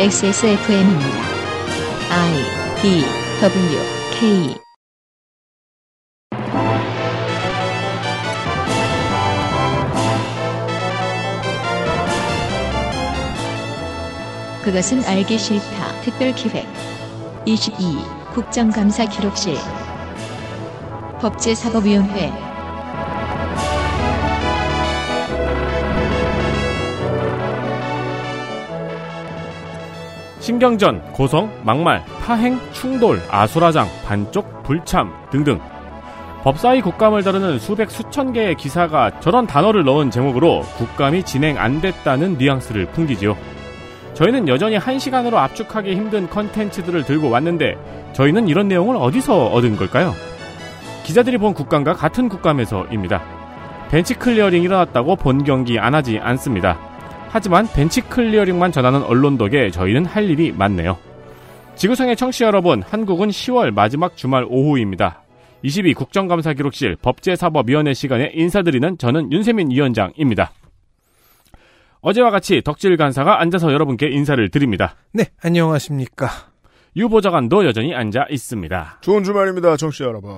XSFM입니다. I D W K 그것은 알기 싫다. 특별 기획 22 국정감사 기록실 법제사법위원회 신경전, 고성, 막말, 파행, 충돌, 아수라장, 반쪽, 불참 등등 법사위 국감을 다루는 수백 수천 개의 기사가 저런 단어를 넣은 제목으로 국감이 진행 안 됐다는 뉘앙스를 풍기지요. 저희는 여전히 한 시간으로 압축하기 힘든 컨텐츠들을 들고 왔는데 저희는 이런 내용을 어디서 얻은 걸까요? 기자들이 본 국감과 같은 국감에서입니다. bench clearing이 일어났다고 본 경기 안 하지 않습니다. 하지만 벤치 클리어링만 전하는 언론 덕에 저희는 할 일이 많네요. 지구상의 청취자 여러분, 한국은 10월 마지막 주말 오후입니다. 22 국정감사 기록실 법제사법위원회 시간에 인사드리는 저는 윤세민 위원장입니다. 어제와 같이 덕질 간사가 앉아서 여러분께 인사를 드립니다. 네, 안녕하십니까. 유 보좌관도 여전히 앉아 있습니다. 좋은 주말입니다, 청취자 여러분.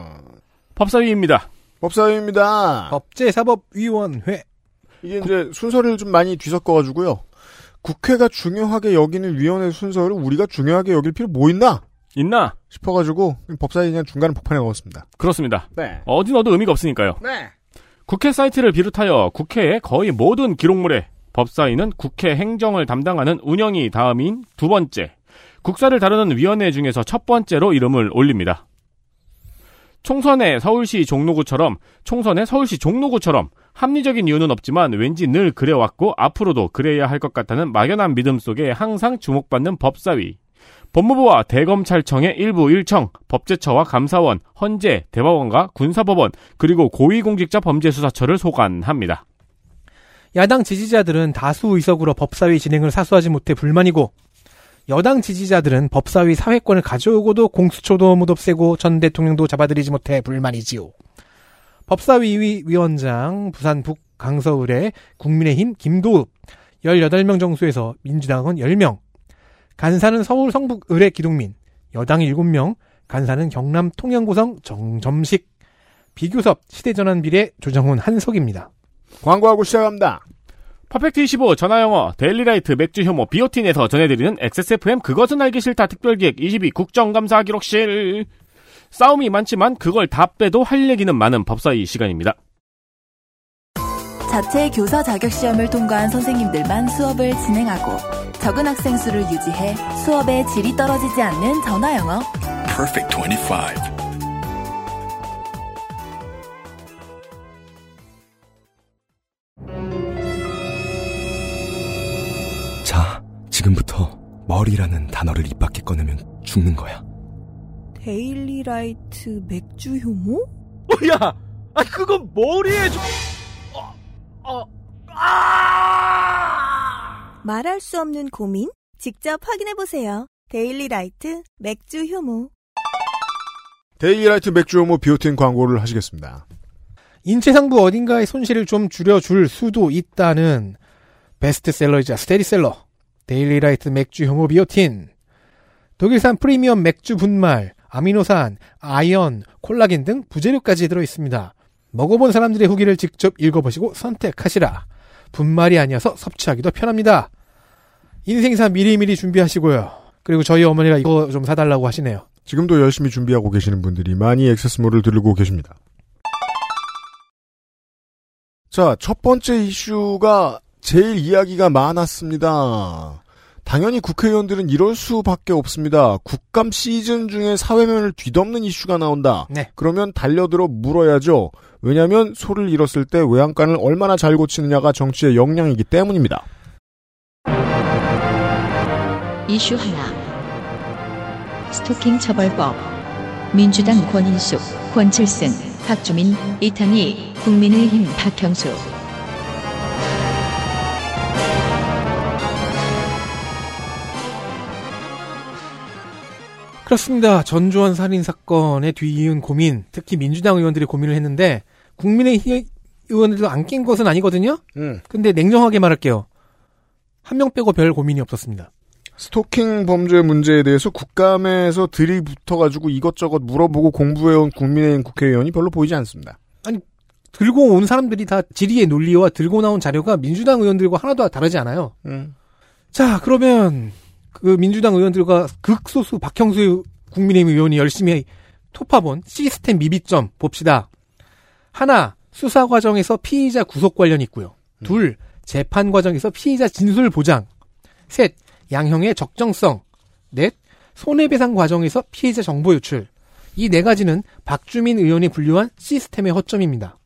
법사위입니다. 법사위입니다. 법제사법위원회. 이게 이제 순서를 좀 많이 뒤섞어 가지고요. 국회가 중요하게 여기는 위원회 순서를 우리가 중요하게 여길 필요 뭐 있나 있나? 싶어가지고 법사위 그냥 중간에 폭판에 넣었습니다. 그렇습니다. 네. 어디 넣어도 의미가 없으니까요. 네. 국회 사이트를 비롯하여 국회의 거의 모든 기록물에 법사위는 국회 행정을 담당하는 운영이 다음인 두 번째, 국사를 다루는 위원회 중에서 첫 번째로 이름을 올립니다. 총선의 서울시 종로구처럼 총선의 서울시 종로구처럼 합리적인 이유는 없지만 왠지 늘 그래왔고 앞으로도 그래야 할 것 같다는 막연한 믿음 속에 항상 주목받는 법사위. 법무부와 대검찰청의 일부 일청, 법제처와 감사원, 헌재, 대법원과 군사법원, 그리고 고위공직자 범죄수사처를 소관합니다. 야당 지지자들은 다수 의석으로 법사위 진행을 사수하지 못해 불만이고 여당 지지자들은 법사위 사회권을 가져오고도 공수처도 무덥세고 전 대통령도 잡아들이지 못해 불만이지요. 법사위 위원장 부산 북 강서을의 국민의힘 김도읍 18명 정수에서 민주당은 10명 간사는 서울 성북 의뢰 기동민 여당이 7명 간사는 경남 통영고성 정점식 비교섭 시대전환 비례 조정훈 한석입니다. 광고하고 시작합니다. 퍼펙트 25 전화영어 데일리라이트 맥주 혐오 비오틴에서 전해드리는 XSFM 그것은 알기 싫다 특별기획 22 국정감사 기록실 싸움이 많지만 그걸 다 빼도 할 얘기는 많은 법사위 시간입니다. 자체 교사 자격 시험을 통과한 선생님들만 수업을 진행하고 적은 학생 수를 유지해 수업의 질이 떨어지지 않는 전화 영어. Perfect 25. 자, 지금부터 머리라는 단어를 입 밖에 꺼내면 죽는 거야. 데일리라이트 맥주 효모? 야, 아 그건 머리에 좀... 어, 어, 아! 말할 수 없는 고민? 직접 확인해 보세요. 데일리라이트 맥주 효모. 데일리라이트 맥주 효모 비오틴 광고를 하시겠습니다. 인체 상부 어딘가의 손실을 좀 줄여줄 수도 있다는 베스트셀러이자 스테디셀러 데일리라이트 맥주 효모 비오틴 독일산 프리미엄 맥주 분말 아미노산, 아연, 콜라겐 등 부재료까지 들어 있습니다. 먹어본 사람들의 후기를 직접 읽어보시고 선택하시라. 분말이 아니어서 섭취하기도 편합니다. 인생사 미리미리 준비하시고요. 그리고 저희 어머니가 이거 좀 사달라고 하시네요. 지금도 열심히 준비하고 계시는 분들이 많이 액세스몰을 들고 계십니다. 자, 첫 번째 이슈가 제일 이야기가 많았습니다. 당연히 국회의원들은 이럴 수밖에 없습니다. 국감 시즌 중에 사회면을 뒤덮는 이슈가 나온다. 네. 그러면 달려들어 물어야죠. 왜냐하면 소를 잃었을 때 외양간을 얼마나 잘 고치느냐가 정치의 역량이기 때문입니다. 이슈 하나 스토킹 처벌법 민주당 권인숙, 권칠승, 박주민, 이탄희, 국민의힘 박형수 그렇습니다. 전주원 살인 사건의 뒤이은 고민, 특히 민주당 의원들이 고민을 했는데 국민의 의원들도 안 낀 것은 아니거든요. 음. 근데 냉정하게 말할게요. 한 명 빼고 별 고민이 없었습니다. 스토킹 범죄 문제에 대해서 국감에서 들이붙어가지고 이것저것 물어보고 공부해온 국민의힘 국회의원이 별로 보이지 않습니다. 들고 온 사람들이 다 질의의 논리와 들고 나온 자료가 민주당 의원들과 하나도 다르지 않아요. 음. 자, 그러면 그 민주당 의원들과 극소수 박형수 국민의힘 의원이 열심히 토파본 시스템 미비점 봅시다. 하나, 수사 과정에서 피의자 구속 관련이 있고요. 둘, 재판 과정에서 피의자 진술 보장. 셋, 양형의 적정성. 넷, 손해배상 과정에서 피해자 정보 유출. 이 네 가지는 박주민 의원이 분류한 시스템의 허점입니다.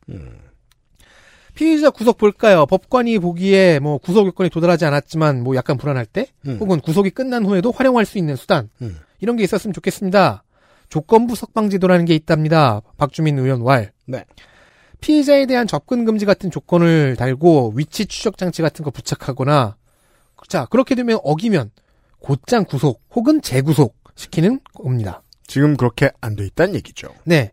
피의자 구속 볼까요? 법관이 보기에 뭐 구속 요건이 도달하지 않았지만 뭐 약간 불안할 때 음. 혹은 구속이 끝난 후에도 활용할 수 있는 수단 음. 이런 게 있었으면 좋겠습니다. 조건부 석방지도라는 게 있답니다. 박주민 의원 왈. 네. 피의자에 대한 접근 금지 같은 조건을 달고 위치 추적 장치 같은 거 부착하거나 자 그렇게 되면 어기면 곧장 구속 혹은 재구속 시키는 겁니다. 지금 그렇게 안 돼 있다는 얘기죠. 네.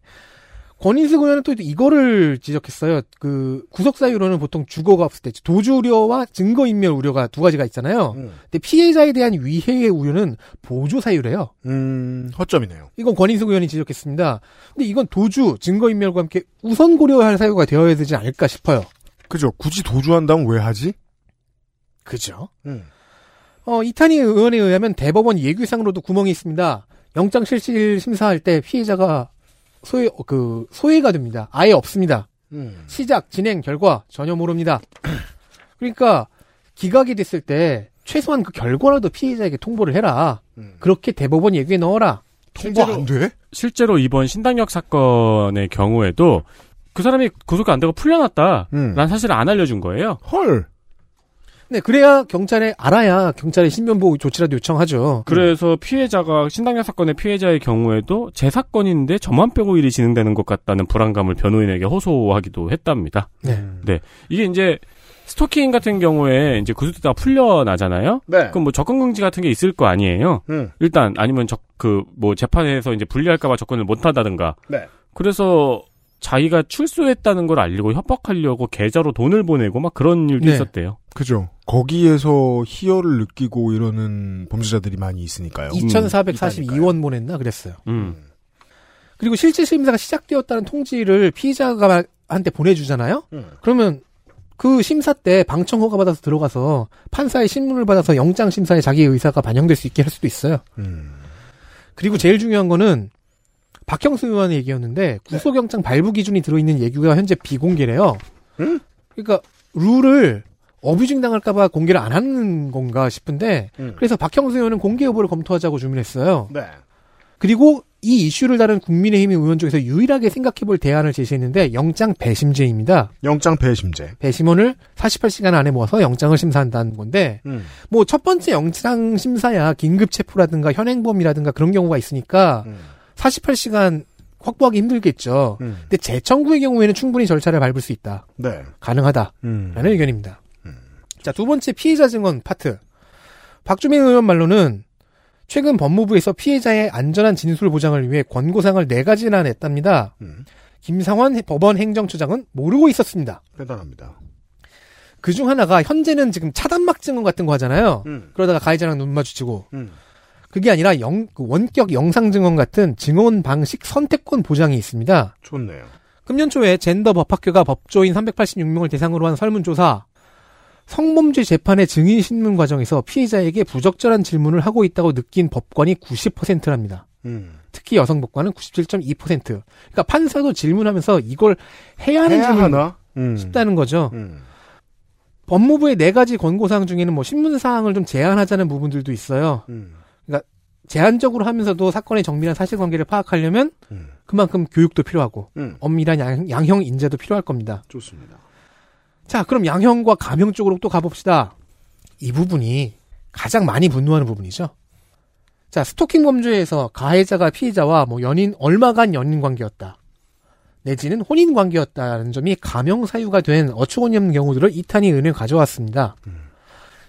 권인숙 의원은 또 이거를 지적했어요. 그 구속 사유로는 보통 주거가 없을 때 도주 우려와 증거 인멸 우려가 두 가지가 있잖아요. 음. 근데 피해자에 대한 위해의 우려는 보조 사유래요. 음, 허점이네요. 이건 권인숙 의원이 지적했습니다. 근데 이건 도주, 증거 인멸과 함께 우선 고려할 사유가 되어야 되지 않을까 싶어요. 그죠. 굳이 도주한다면 왜 하지? 그죠? 음. 어, 이탄희 의원에 의하면 대법원 예규상으로도 구멍이 있습니다. 영장 실질 심사할 때 피해자가 소외, 어, 그, 소외가 됩니다. 아예 없습니다. 음. 시작, 진행, 결과 전혀 모릅니다. 그러니까 기각이 됐을 때 최소한 그 결과라도 피해자에게 통보를 해라. 음. 그렇게 대법원 얘기에 넣어라. 통보 안 돼? 실제로 이번 신당역 사건의 경우에도 그 사람이 구속이 안 되고 풀려났다. 음. 란 사실을 안 알려준 거예요. 헐. 네, 그래야 경찰에 알아야 경찰에 신변보호 조치라도 요청하죠. 그래서 피해자가 신당역 사건의 피해자의 경우에도 제 사건인데 저만 빼고 일이 진행되는 것 같다는 불안감을 변호인에게 호소하기도 했답니다. 네. 이게 이제 스토킹 같은 경우에 이제 구속되다가 풀려나잖아요. 네. 그럼 뭐 접근 금지 같은 게 있을 거 아니에요. 음. 일단 아니면 그뭐 재판에서 이제 불리할까봐 접근을 못 한다든가. 네. 그래서 자기가 출소했다는 걸 알리고 협박하려고 계좌로 돈을 보내고 막 그런 일도 네. 있었대요. 그죠. 거기에서 희열을 느끼고 이러는 범죄자들이 많이 있으니까요. 2,442원 보냈나 그랬어요. 음. 그리고 실질 심사가 시작되었다는 통지를 피의자가 한테 보내주잖아요. 음. 그러면 그 심사 때 방청 허가 받아서 들어가서 판사의 신문을 받아서 영장 심사에 자기의 의사가 반영될 수 있게 할 수도 있어요. 음. 그리고 제일 중요한 거는 박형수 의원의 얘기였는데 구속영장 발부 기준이 들어있는 얘기가 현재 비공개래요. 응? 그러니까 룰을 어뷰징 당할까봐 공개를 안 하는 건가 싶은데 음. 그래서 박형수 의원은 공개 여부를 검토하자고 주문했어요. 네. 그리고 이 이슈를 다룬 국민의힘 의원 중에서 유일하게 생각해볼 대안을 제시했는데 영장 배심제입니다. 영장 배심제. 배심원을 48시간 안에 모아서 영장을 심사한다는 건데 음. 뭐첫 번째 영장 심사야 긴급 체포라든가 현행범이라든가 그런 경우가 있으니까 음. 48시간 확보하기 힘들겠죠. 음. 근데 재청구의 경우에는 충분히 절차를 밟을 수 있다. 네. 가능하다라는 음. 의견입니다. 자, 두 번째 피해자 증언 파트. 박주민 의원 말로는 최근 법무부에서 피해자의 안전한 진술 보장을 위해 권고사항을 네 가지나 냈답니다. 음. 김상환 법원 행정처장은 모르고 있었습니다. 대단합니다. 그중 하나가 현재는 지금 차단막 증언 같은 거 하잖아요. 음. 그러다가 가해자랑 눈 마주치고 음. 그게 아니라 영, 그 원격 영상 증언 같은 증언 방식 선택권 보장이 있습니다. 좋네요. 금년 초에 젠더 법학교가 법조인 386명을 대상으로 한 설문조사 성범죄 재판의 증인 신문 과정에서 피해자에게 부적절한 질문을 하고 있다고 느낀 법관이 90%랍니다. 음. 특히 여성 법관은 97.2%. 그러니까 판사도 질문하면서 이걸 해야 하는 해야? 음. 싶다는 거죠. 음. 법무부의 네 가지 권고사항 중에는 뭐 신문 사항을 좀 제한하자는 부분들도 있어요. 음. 제한적으로 하면서도 사건의 정밀한 사실관계를 파악하려면 음. 그만큼 교육도 필요하고 음. 엄밀한 양, 양형 인재도 필요할 겁니다. 좋습니다. 자, 그럼 양형과 감형 쪽으로 또 가봅시다. 이 부분이 가장 많이 분노하는 부분이죠. 자, 스토킹 범죄에서 가해자가 피해자와 뭐 연인, 얼마간 연인 관계였다. 내지는 혼인 관계였다는 점이 감형 사유가 된 어처구니 없는 경우들을 이탄이 은행 가져왔습니다.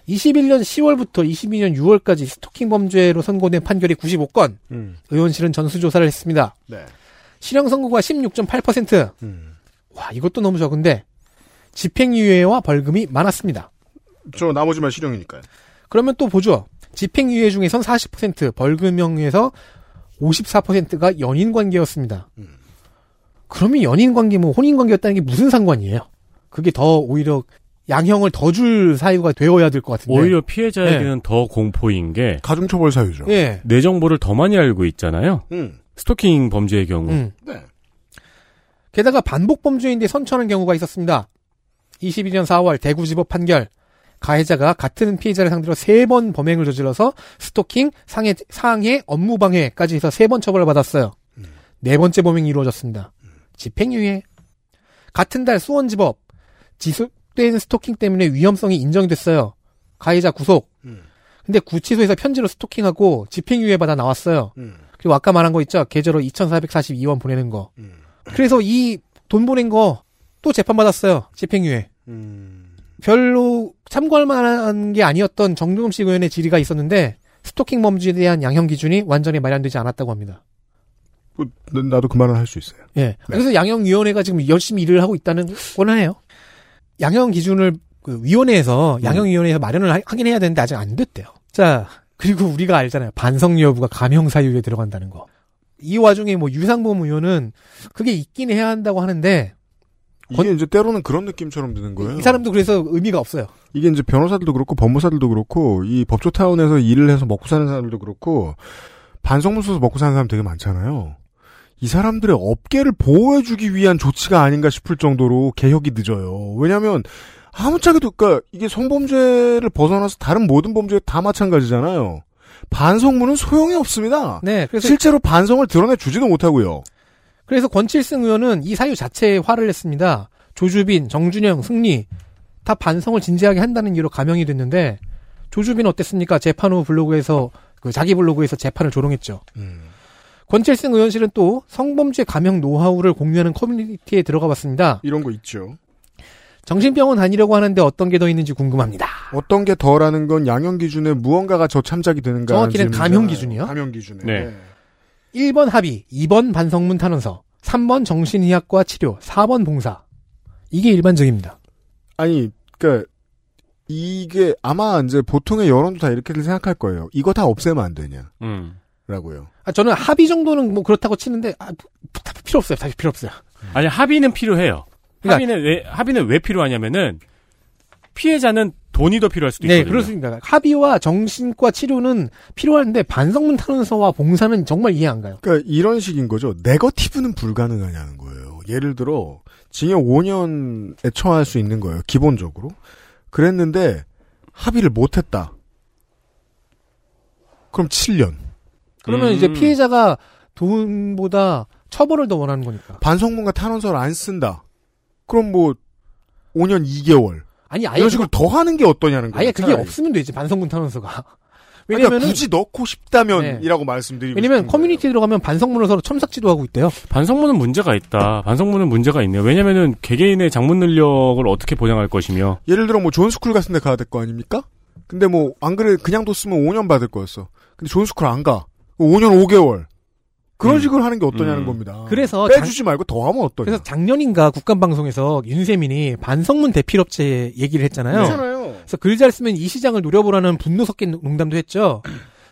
21년 10월부터 22년 6월까지 스토킹 범죄로 선고된 판결이 95건, 음. 의원실은 전수조사를 했습니다. 네. 실형 선고가 16.8%. 음. 와, 이것도 너무 적은데, 집행유예와 벌금이 많았습니다. 저 나머지만 실형이니까요. 그러면 또 보죠. 집행유예 중에선 40%, 벌금형에서 54%가 연인 관계였습니다. 그러면 연인 관계, 뭐 혼인 관계였다는 게 무슨 상관이에요? 그게 더 오히려 양형을 더 줄 사유가 되어야 될 것 같은데. 오히려 피해자에게는 더 공포인 게 가중처벌 사유죠. 예. 내 정보를 더 많이 알고 있잖아요. 음. 스토킹 범죄의 경우. 음. 네. 게다가 반복 범죄인데 선처하는 경우가 있었습니다. 22년 4월 대구지법 판결. 가해자가 같은 피해자를 상대로 세 번 범행을 저질러서 스토킹, 상해, 상해, 업무방해까지 해서 세 번 처벌을 받았어요. 네 번째 범행이 이루어졌습니다. 집행유예. 같은 달 수원지법. 지 속된 스토킹 때문에 위험성이 인정됐어요. 가해자 구속. 음. 근데 구치소에서 편지로 스토킹하고 집행유예 받아 나왔어요. 음. 그리고 아까 말한 거 있죠? 계좌로 2,442원 보내는 거. 음. 그래서 이 돈 보낸 거 또 재판 받았어요. 집행유예. 음. 별로 참고할 만한 게 아니었던 정동식 의원의 질의가 있었는데 스토킹 범죄에 대한 양형 기준이 완전히 마련되지 않았다고 합니다. 뭐, 난- 나도 그 말은 할 수 있어요. 예. 그래서 양형위원회가 지금 열심히 일을 하고 있다는 해요. 양형 기준을 그 위원회에서 양형위원회에서 마련을 하- 하긴 해야 되는데 아직 안 됐대요. 자, 그리고 우리가 알잖아요. 반성 여부가 감형 사유에 들어간다는 거. 이 와중에 뭐 유상범 의원은 그게 있긴 해야 한다고 하는데 이게 이제 때로는 그런 느낌처럼 드는 거예요. 이 사람도 그래서 의미가 없어요. 이게 이제 변호사들도 그렇고 법무사들도 그렇고 이 법조타운에서 일을 해서 먹고 사는 사람들도 그렇고 반성문 써서 먹고 사는 사람 되게 많잖아요. 이 사람들의 업계를 보호해주기 위한 조치가 아닌가 싶을 정도로 개혁이 늦어요. 왜냐하면 아무짝에도 그러니까 이게 성범죄를 벗어나서 다른 모든 범죄 다 마찬가지잖아요. 반성문은 소용이 없습니다. 네. 실제로 반성을 드러내 주지도 못하고요. 그래서 권칠승 의원은 이 사유 자체에 화를 냈습니다. 조주빈, 정준영, 승리 다 반성을 진지하게 한다는 이유로 감형이 됐는데 조주빈 어땠습니까? 재판 후 블로그에서 그 자기 블로그에서 재판을 조롱했죠. 권칠승 의원실은 또 성범죄 감형 노하우를 공유하는 커뮤니티에 들어가 봤습니다. 이런 거 있죠. 정신병원 다니려고 하는데 어떤 게 더 있는지 궁금합니다. 어떤 게 더라는 건 양형 기준에 무언가가 저참작이 되는가? 정확히는 감형 기준이요? 감형 기준에. 네. 1번 합의, 2번 반성문 탄원서, 3번 정신의학과 치료, 4번 봉사. 이게 일반적입니다. 아니, 그니까, 이게 아마 이제 보통의 여론도 다 이렇게들 생각할 거예요. 이거 다 없애면 안 되냐? 음. 라고요. 아, 저는 합의 정도는 뭐 그렇다고 치는데 아, 다 필요 없어요. 사실 필요 없어요. 아니 합의는 필요해요. 그러니까- 합의는 왜 합의는 왜 필요하냐면은 피해자는 돈이 더 필요할 수도 네, 있거든요. 그렇습니다. 합의와 정신과 치료는 필요한데 반성문 탄원서와 봉사는 정말 이해 안 가요. 그러니까 이런 식인 거죠. 네거티브는 불가능하냐는 거예요. 예를 들어 징역 5년에 처할 수 있는 거예요. 기본적으로. 그랬는데 합의를 못 했다. 그럼 7년. 그러면 음. 이제 피해자가 돈보다 처벌을 더 원하는 거니까. 반성문과 탄원서를 안 쓴다. 그럼 뭐 5년 2개월. 아니 아예 이런 식으로 그거- 더 하는 게 어떠냐는 거예요. 아예 그게 차라리. 없으면 되지 반성문 탄원서가. 그러니까 왜냐면은 굳이 넣고 싶다면이라고 말씀드리고 왜냐면 싶은 커뮤니티 에 들어가면 반성문을 서로 첨삭지도 하고 있대요. 반성문은 문제가 있다. 반성문은 문제가 있네요. 왜냐면은 개개인의 장문 능력을 어떻게 보장할 것이며 예를 들어 뭐 존스쿨 같은 데 가야 될 거 아닙니까? 근데 뭐 안 그래 그냥 뒀으면 5년 받을 거였어. 근데 존스쿨 안 가. 5년 5개월. 그런 음. 식으로 하는 게 어떠냐는 음. 겁니다. 그래서 빼주지 말고 더 하면 어떠냐. 그래서 작년인가 국감방송에서 윤세민이 반성문 대필업체 얘기를 했잖아요. 그렇잖아요. 그래서 글 잘 쓰면 이 시장을 노려보라는 분노 섞인 농담도 했죠.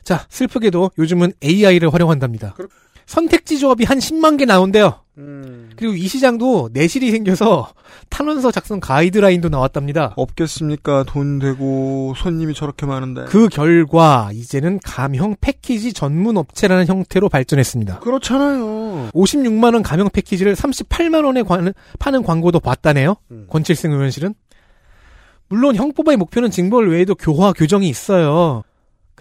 자, 슬프게도 요즘은 AI를 활용한답니다. 그렇- 선택지 조합이 한 10만 개 나온대요. 음. 그리고 이 시장도 내실이 생겨서 탄원서 작성 가이드라인도 나왔답니다. 없겠습니까? 돈 되고 손님이 저렇게 많은데. 그 결과 이제는 감형 패키지 전문 업체라는 형태로 발전했습니다. 그렇잖아요. 56만 원 감형 패키지를 38만 원에 관- 파는 광고도 봤다네요. 음. 권칠승 의원실은. 물론 형법의 목표는 징벌 외에도 교화 교정이 있어요.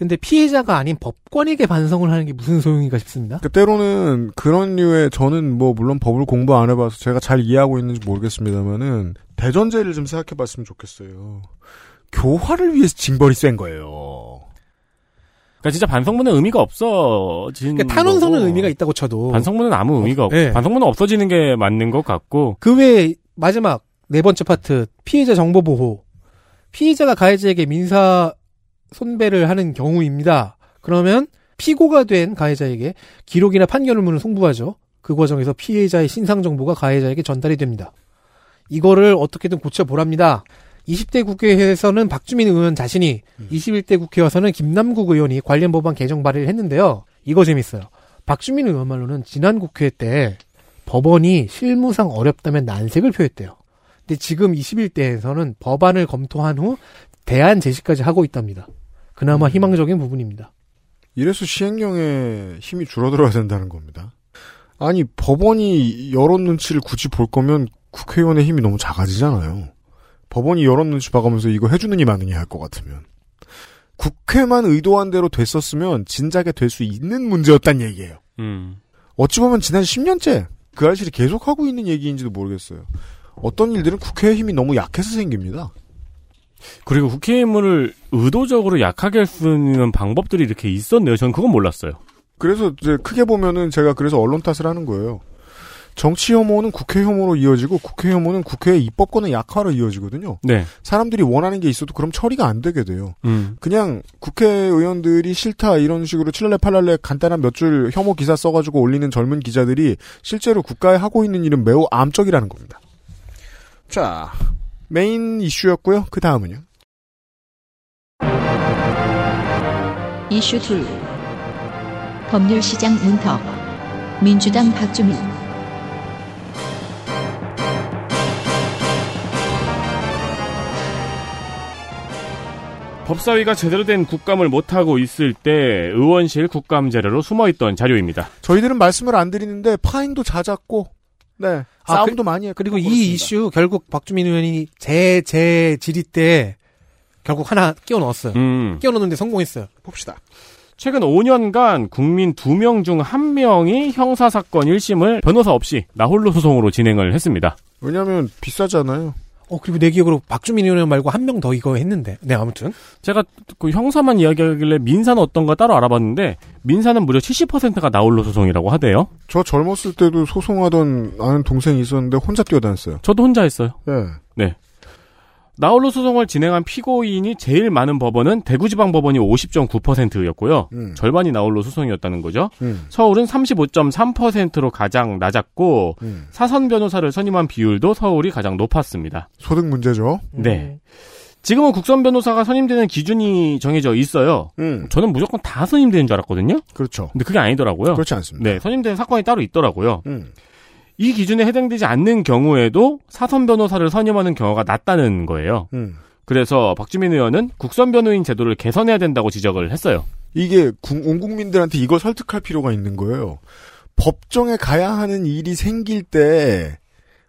근데 피해자가 아닌 법관에게 반성을 하는 게 무슨 소용인가 싶습니다. 그 때로는 그런 류의 저는 뭐 물론 법을 공부 안 해봐서 제가 잘 이해하고 있는지 모르겠습니다만은 대전제를 좀 생각해봤으면 좋겠어요. 교화를 위해서 징벌이 센 거예요. 그러니까 진짜 반성문은 의미가 없어진 그러니까 탄원서는. 의미가 있다고 쳐도 반성문은 아무 의미가 없고 네. 반성문은 없어지는 게 맞는 것 같고 그 외에 마지막 네 번째 파트 피해자 정보 보호. 피해자가 가해자에게 민사 손배를 하는 경우입니다. 그러면 피고가 된 가해자에게 기록이나 판결문을 송부하죠. 그 과정에서 피해자의 신상 정보가 가해자에게 전달이 됩니다. 이거를 어떻게든 고쳐보랍니다. 20대 국회에서는 박주민 의원 자신이 21대 국회에서는 김남국 의원이 관련 법안 개정 발의를 했는데요. 이거 재밌어요. 박주민 의원 말로는 지난 국회 때 법원이 실무상 어렵다면 난색을 표했대요. 근데 지금 21대에서는 법안을 검토한 후 대안 제시까지 하고 있답니다. 그나마 희망적인 부분입니다. 이래서 시행령에 힘이 줄어들어야 된다는 겁니다. 아니 법원이 여론 눈치를 굳이 볼 거면 국회의원의 힘이 너무 작아지잖아요. 법원이 여론 눈치 봐가면서 이거 해주느니 마느니 할 것 같으면 국회만 의도한 대로 됐었으면 진작에 될 수 있는 문제였단 얘기예요. 음. 어찌 보면 지난 10년째 그 알실이 계속하고 있는 얘기인지도 모르겠어요. 어떤 일들은 국회의 힘이 너무 약해서 생깁니다. 그리고 국회의원을 의도적으로 약하게 쓰는 방법들이 이렇게 있었네요. 저는 그건 몰랐어요. 그래서 이제 크게 보면은 제가 그래서 언론 탓을 하는 거예요. 정치 혐오는 국회 혐오로 이어지고 국회 혐오는 국회의 입법권의 약화로 이어지거든요. 네. 사람들이 원하는 게 있어도 그럼 처리가 안 되게 돼요. 음. 그냥 국회의원들이 싫다 이런 식으로 칠랄레 팔랄레 간단한 몇 줄 혐오 기사 써가지고 올리는 젊은 기자들이 실제로 국가에 하고 있는 일은 매우 암적이라는 겁니다. 자, 메인 이슈였고요. 그 다음은요. 이슈 둘 법률시장 문턱 민주당 박주민 법사위가 제대로 된 국감을 못하고 있을 때 의원실 국감 자료로 숨어있던 자료입니다. 저희들은 말씀을 안 드리는데 파행도 잦았고, 네 아, 싸움도 많이 했고 그리고 이 그렇습니다. 이슈 결국 박주민 의원이 제, 제 질의 때 결국 하나 끼워 넣었어요. 음. 끼워 넣는데 성공했어요. 봅시다. 최근 5년간 국민 2명 중 1명이 형사사건 1심을 변호사 없이 나홀로 소송으로 진행을 했습니다. 왜냐하면 비싸잖아요. 어, 그리고 내 기억으로 박주민 의원 말고 한 명 더 이거 했는데. 네, 아무튼. 제가 그 형사만 이야기하길래 민사는 어떤가 따로 알아봤는데 민사는 무려 70%가 나홀로 소송이라고 하대요. 저 젊었을 때도 소송하던 아는 동생이 있었는데 혼자 뛰어다녔어요. 저도 혼자 했어요. 예. 나홀로 소송을 진행한 피고인이 제일 많은 법원은 대구지방 법원이 50.9%였고요. 음. 절반이 나홀로 소송이었다는 거죠. 음. 서울은 35.3%로 가장 낮았고 음. 사선 변호사를 선임한 비율도 서울이 가장 높았습니다. 소득 문제죠. 네. 지금은 국선 변호사가 선임되는 기준이 정해져 있어요. 음. 저는 무조건 다 선임되는 줄 알았거든요. 그렇죠. 근데 그게 아니더라고요. 그렇지 않습니다. 네, 선임되는 사건이 따로 있더라고요. 음. 이 기준에 해당되지 않는 경우에도 사선 변호사를 선임하는 경우가 낮다는 거예요. 음. 그래서 박주민 의원은 국선 변호인 제도를 개선해야 된다고 지적을 했어요. 이게 국- 온 국민들한테 이걸 설득할 필요가 있는 거예요. 법정에 가야 하는 일이 생길 때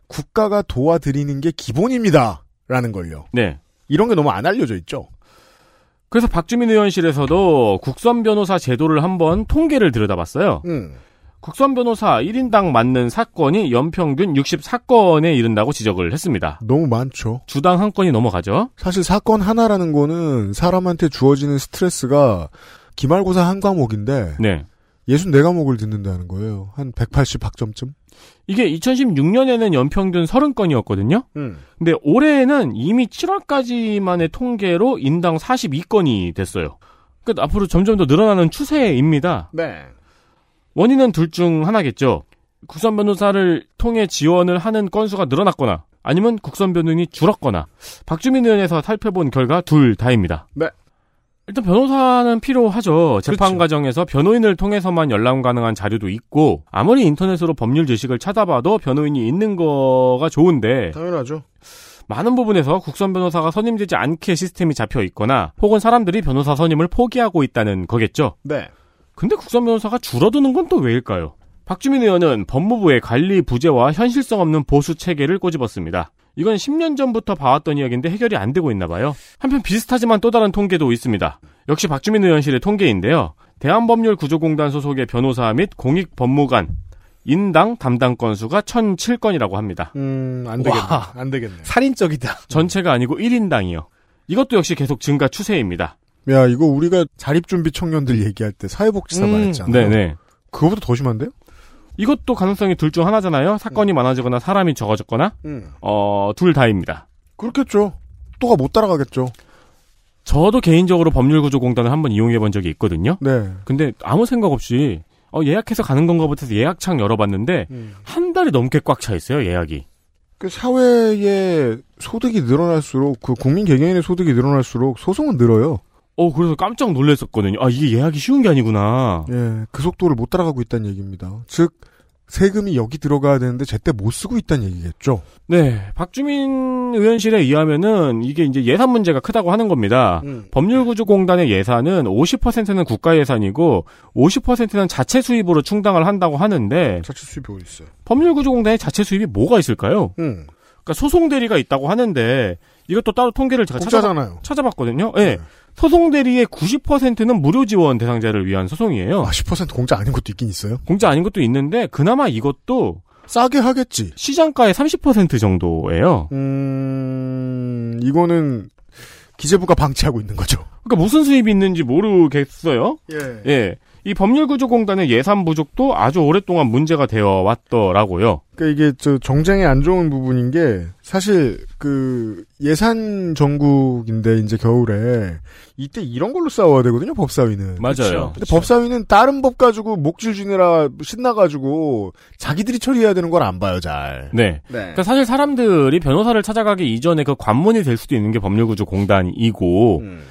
국가가 도와드리는 게 기본입니다. 라는 걸요. 네. 이런 게 너무 안 알려져 있죠. 그래서 박주민 의원실에서도 국선 변호사 제도를 한번 통계를 들여다봤어요. 음. 국선 변호사 1인당 맞는 사건이 연평균 64건에 이른다고 지적을 했습니다. 너무 많죠. 주당 한 건이 넘어가죠. 사실 사건 하나라는 거는 사람한테 주어지는 스트레스가 기말고사 한 과목인데 네. 64과목을 듣는다는 거예요. 한 180 학점쯤? 이게 2016년에는 연평균 30건이었거든요. 음. 근데 올해는 이미 7월까지만의 통계로 인당 42건이 됐어요. 그러니까 앞으로 점점 더 늘어나는 추세입니다. 네. 원인은 둘 중 하나겠죠. 국선 변호사를 통해 지원을 하는 건수가 늘어났거나 아니면 국선 변호인이 줄었거나 박주민 의원에서 살펴본 결과 둘 다입니다. 네. 일단 변호사는 필요하죠. 재판 그렇죠. 과정에서 변호인을 통해서만 열람 가능한 자료도 있고 아무리 인터넷으로 법률 지식을 찾아봐도 변호인이 있는 거가 좋은데 당연하죠. 많은 부분에서 국선 변호사가 선임되지 않게 시스템이 잡혀 있거나 혹은 사람들이 변호사 선임을 포기하고 있다는 거겠죠. 네. 근데 국선 변호사가 줄어드는 건 또 왜일까요? 박주민 의원은 법무부의 관리 부재와 현실성 없는 보수 체계를 꼬집었습니다. 이건 10년 전부터 봐왔던 이야기인데 해결이 안 되고 있나 봐요. 한편 비슷하지만 또 다른 통계도 있습니다. 역시 박주민 의원실의 통계인데요. 대한법률구조공단 소속의 변호사 및 공익법무관 인당 담당 건수가 1007건이라고 합니다. 음, 안 되겠네. 와. 안 되겠네. 살인적이다. 전체가 아니고 1인당이요. 이것도 역시 계속 증가 추세입니다. 야, 이거 우리가 자립준비 청년들 얘기할 때 사회복지사 음, 말했잖아요. 네네. 그거보다 더 심한데요? 이것도 가능성이 둘 중 하나잖아요. 사건이 많아지거나 사람이 적어졌거나 음. 어, 둘 다입니다. 그렇겠죠. 또가 못 따라가겠죠. 저도 개인적으로 법률구조공단을 한번 이용해 본 적이 있거든요. 네. 근데 아무 생각 없이 어, 예약해서 가는 건가 보다 해서 예약창 열어봤는데 음. 한 달이 넘게 꽉 차 있어요 예약이. 그 사회의 소득이 늘어날수록 그 국민 개개인의 소득이 늘어날수록 소송은 늘어요. 어, 그래서 깜짝 놀랐었거든요. 아, 이게 예약이 쉬운 게 아니구나. 예, 그 속도를 못 따라가고 있다는 얘기입니다. 즉 세금이 여기 들어가야 되는데 제때 못 쓰고 있다는 얘기겠죠. 네, 박주민 의원실에 의하면은 이게 이제 예산 문제가 크다고 하는 겁니다. 음. 법률구조공단의 예산은 50%는 국가 예산이고 50%는 자체 수입으로 충당을 한다고 하는데 자체 수입이 어디 있어요? 법률구조공단의 자체 수입이 뭐가 있을까요? 음. 그러니까 소송 대리가 있다고 하는데 이것도 따로 통계를 제가 공짜잖아요. 찾아봤거든요. 예. 소송 대리의 90%는 무료 지원 대상자를 위한 소송이에요. 아, 10% 공짜 아닌 것도 있긴 있어요. 공짜 아닌 것도 있는데 그나마 이것도 싸게 하겠지. 시장가의 30% 정도예요. 음, 이거는 기재부가 방치하고 있는 거죠. 그러니까 무슨 수입이 있는지 모르겠어요. 예. 예. 이 법률구조공단의 예산 부족도 아주 오랫동안 문제가 되어 왔더라고요. 그러니까 이게 저 정쟁의 안 좋은 부분인 게 사실 그 예산 전국인데 이제 겨울에 이때 이런 걸로 싸워야 되거든요 법사위는. 맞아요. 근데 법사위는 다른 법 가지고 목줄 주느라 신나가지고 자기들이 처리해야 되는 걸 안 봐요 잘. 네. 네. 그러니까 사실 사람들이 변호사를 찾아가기 이전에 그 관문이 될 수도 있는 게 법률구조공단이고 음.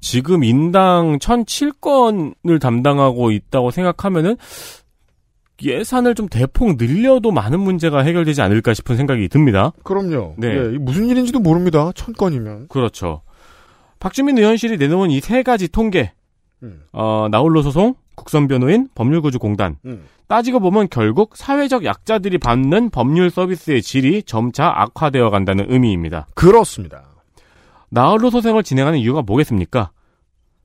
지금 인당 1007건을 담당하고 있다고 생각하면은 예산을 좀 대폭 늘려도 많은 문제가 해결되지 않을까 싶은 생각이 듭니다. 그럼요. 네. 예, 이게 무슨 일인지도 모릅니다. 천 건이면. 그렇죠. 박주민 의원실이 내놓은 이 세 가지 통계, 음. 어, 나홀로 소송, 국선 변호인, 법률구조공단. 음. 따지고 보면 결국 사회적 약자들이 받는 법률 서비스의 질이 점차 악화되어 간다는 의미입니다. 그렇습니다. 나홀로 소송을 진행하는 이유가 뭐겠습니까?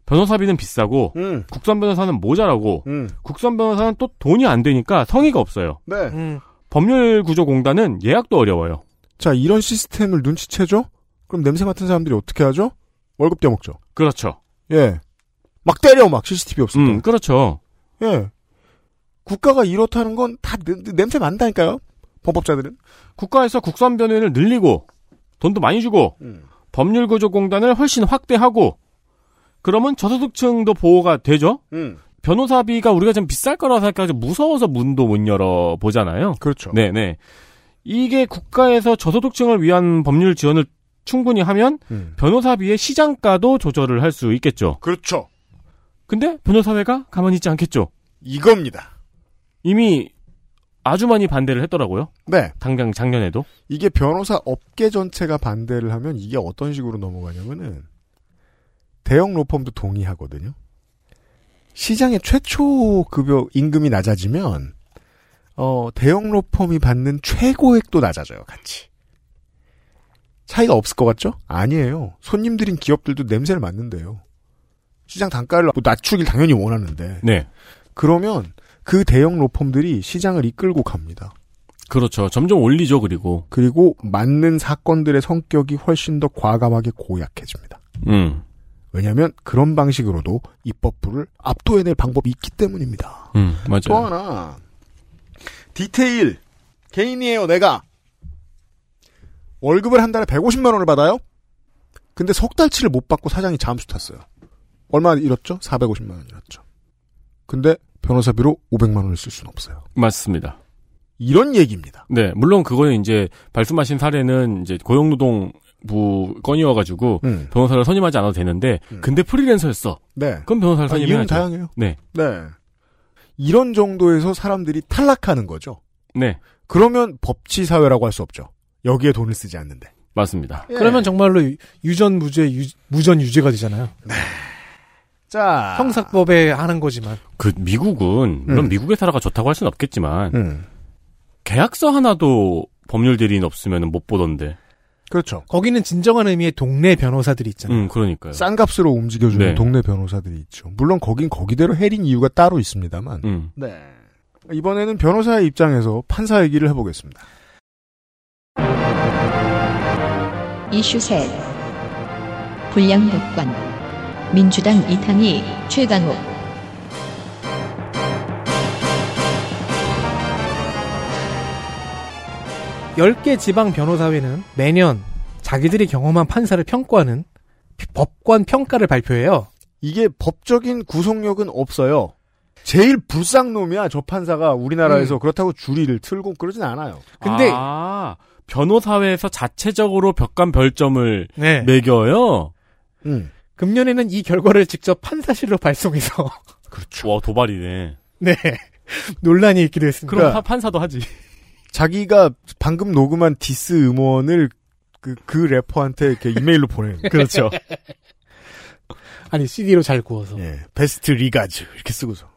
변호사비는 비싸고, 음. 국선 변호사는 모자라고, 음. 국선 변호사는 또 돈이 안 되니까 성의가 없어요. 네. 음. 법률구조공단은 예약도 어려워요. 자 이런 시스템을 눈치채죠? 그럼 냄새 맡은 사람들이 어떻게 하죠? 월급 떼먹죠. 그렇죠. 예. 막 때려 막 CCTV 없으니까. 음, 그렇죠. 예. 국가가 이렇다는 건 다 냄새 만다니까요. 범법자들은. 국가에서 국선 변호인을 늘리고, 돈도 많이 주고, 음. 법률구조공단을 훨씬 확대하고, 그러면 저소득층도 보호가 되죠? 음. 변호사비가 우리가 좀 비쌀 거라고 생각해서 무서워서 문도 못 열어 보잖아요. 그렇죠. 네네. 이게 국가에서 저소득층을 위한 법률 지원을 충분히 하면 음. 변호사비의 시장가도 조절을 할 수 있겠죠. 그렇죠. 근데 변호사회가 가만히 있지 않겠죠. 이겁니다. 이미 아주 많이 반대를 했더라고요. 네. 당장 작년에도. 이게 변호사 업계 전체가 반대를 하면 이게 어떤 식으로 넘어가냐면은 대형 로펌도 동의하거든요. 시장의 최초 급여 임금이 낮아지면 어 대형 로펌이 받는 최고액도 낮아져요, 같이. 차이가 없을 것 같죠? 아니에요. 손님들인 기업들도 냄새를 맡는데요. 시장 단가를 뭐 낮추길 당연히 원하는데 네. 그러면 그 대형 로펌들이 시장을 이끌고 갑니다. 그렇죠. 점점 올리죠, 그리고. 그리고 맞는 사건들의 성격이 훨씬 더 과감하게 고약해집니다. 음. 왜냐하면 그런 방식으로도 입법부를 압도해낼 방법이 있기 때문입니다. 음, 맞아요. 또 하나 디테일 개인이에요 내가 월급을 한 달에 150만 원을 받아요. 근데 석 달치를 못 받고 사장이 잠수 탔어요. 얼마 잃었죠? 450만 원 잃었죠. 근데 변호사비로 500만 원을 쓸 수는 없어요. 맞습니다. 이런 얘기입니다. 네, 물론 그거는 이제 말씀하신 사례는 이제 고용노동부 건이어가지고 음. 변호사를 선임하지 않아도 되는데, 음. 근데 프리랜서였어. 네. 그럼 변호사를 아, 이유는 선임해야죠. 다양해요. 네, 네. 이런 정도에서 사람들이 탈락하는 거죠. 네, 그러면 법치 사회라고 할 수 없죠. 여기에 돈을 쓰지 않는데. 맞습니다. 예. 그러면 정말로 유- 유전 무죄 유- 무전 유죄가 되잖아요. 자, 형사법에 하는 거지만 그 미국은 물론 음. 미국의 사라가 좋다고 할 수는 없겠지만 음, 계약서 하나도 법률 대리인 없으면 못 보던데. 그렇죠. 거기는 진정한 의미의 동네 변호사들이 있잖아요. 음, 그러니까요. 싼 값으로 움직여주는 네. 동네 변호사들이 있죠. 물론 거긴 거기대로 해린 이유가 따로 있습니다만. 음, 네. 이번에는 변호사의 입장에서 판사 얘기를 해보겠습니다. 이슈 셋 불량복권 민주당 이탄희 최강욱 10개 지방 변호사회는 매년 자기들이 경험한 판사를 평가하는 피- 법관 평가를 발표해요. 이게 법적인 구속력은 없어요. 제일 불쌍놈이야 저 판사가 우리나라에서 그렇다고 주리를 틀고 그러진 않아요. 근데 아, 변호사회에서 자체적으로 법관 별점을 네. 매겨요. 음. 금년에는 이 결과를 직접 판사실로 발송해서 그렇죠. 와 도발이네. 네 논란이 있기도 했습니다. 그럼 파- 판사도 하지. 자기가 방금 녹음한 디스 음원을 그, 그 래퍼한테 이렇게 이메일로 보내는. 그렇죠. 아니 CD로 잘 구워서. 예. Best regards. 이렇게 쓰고서.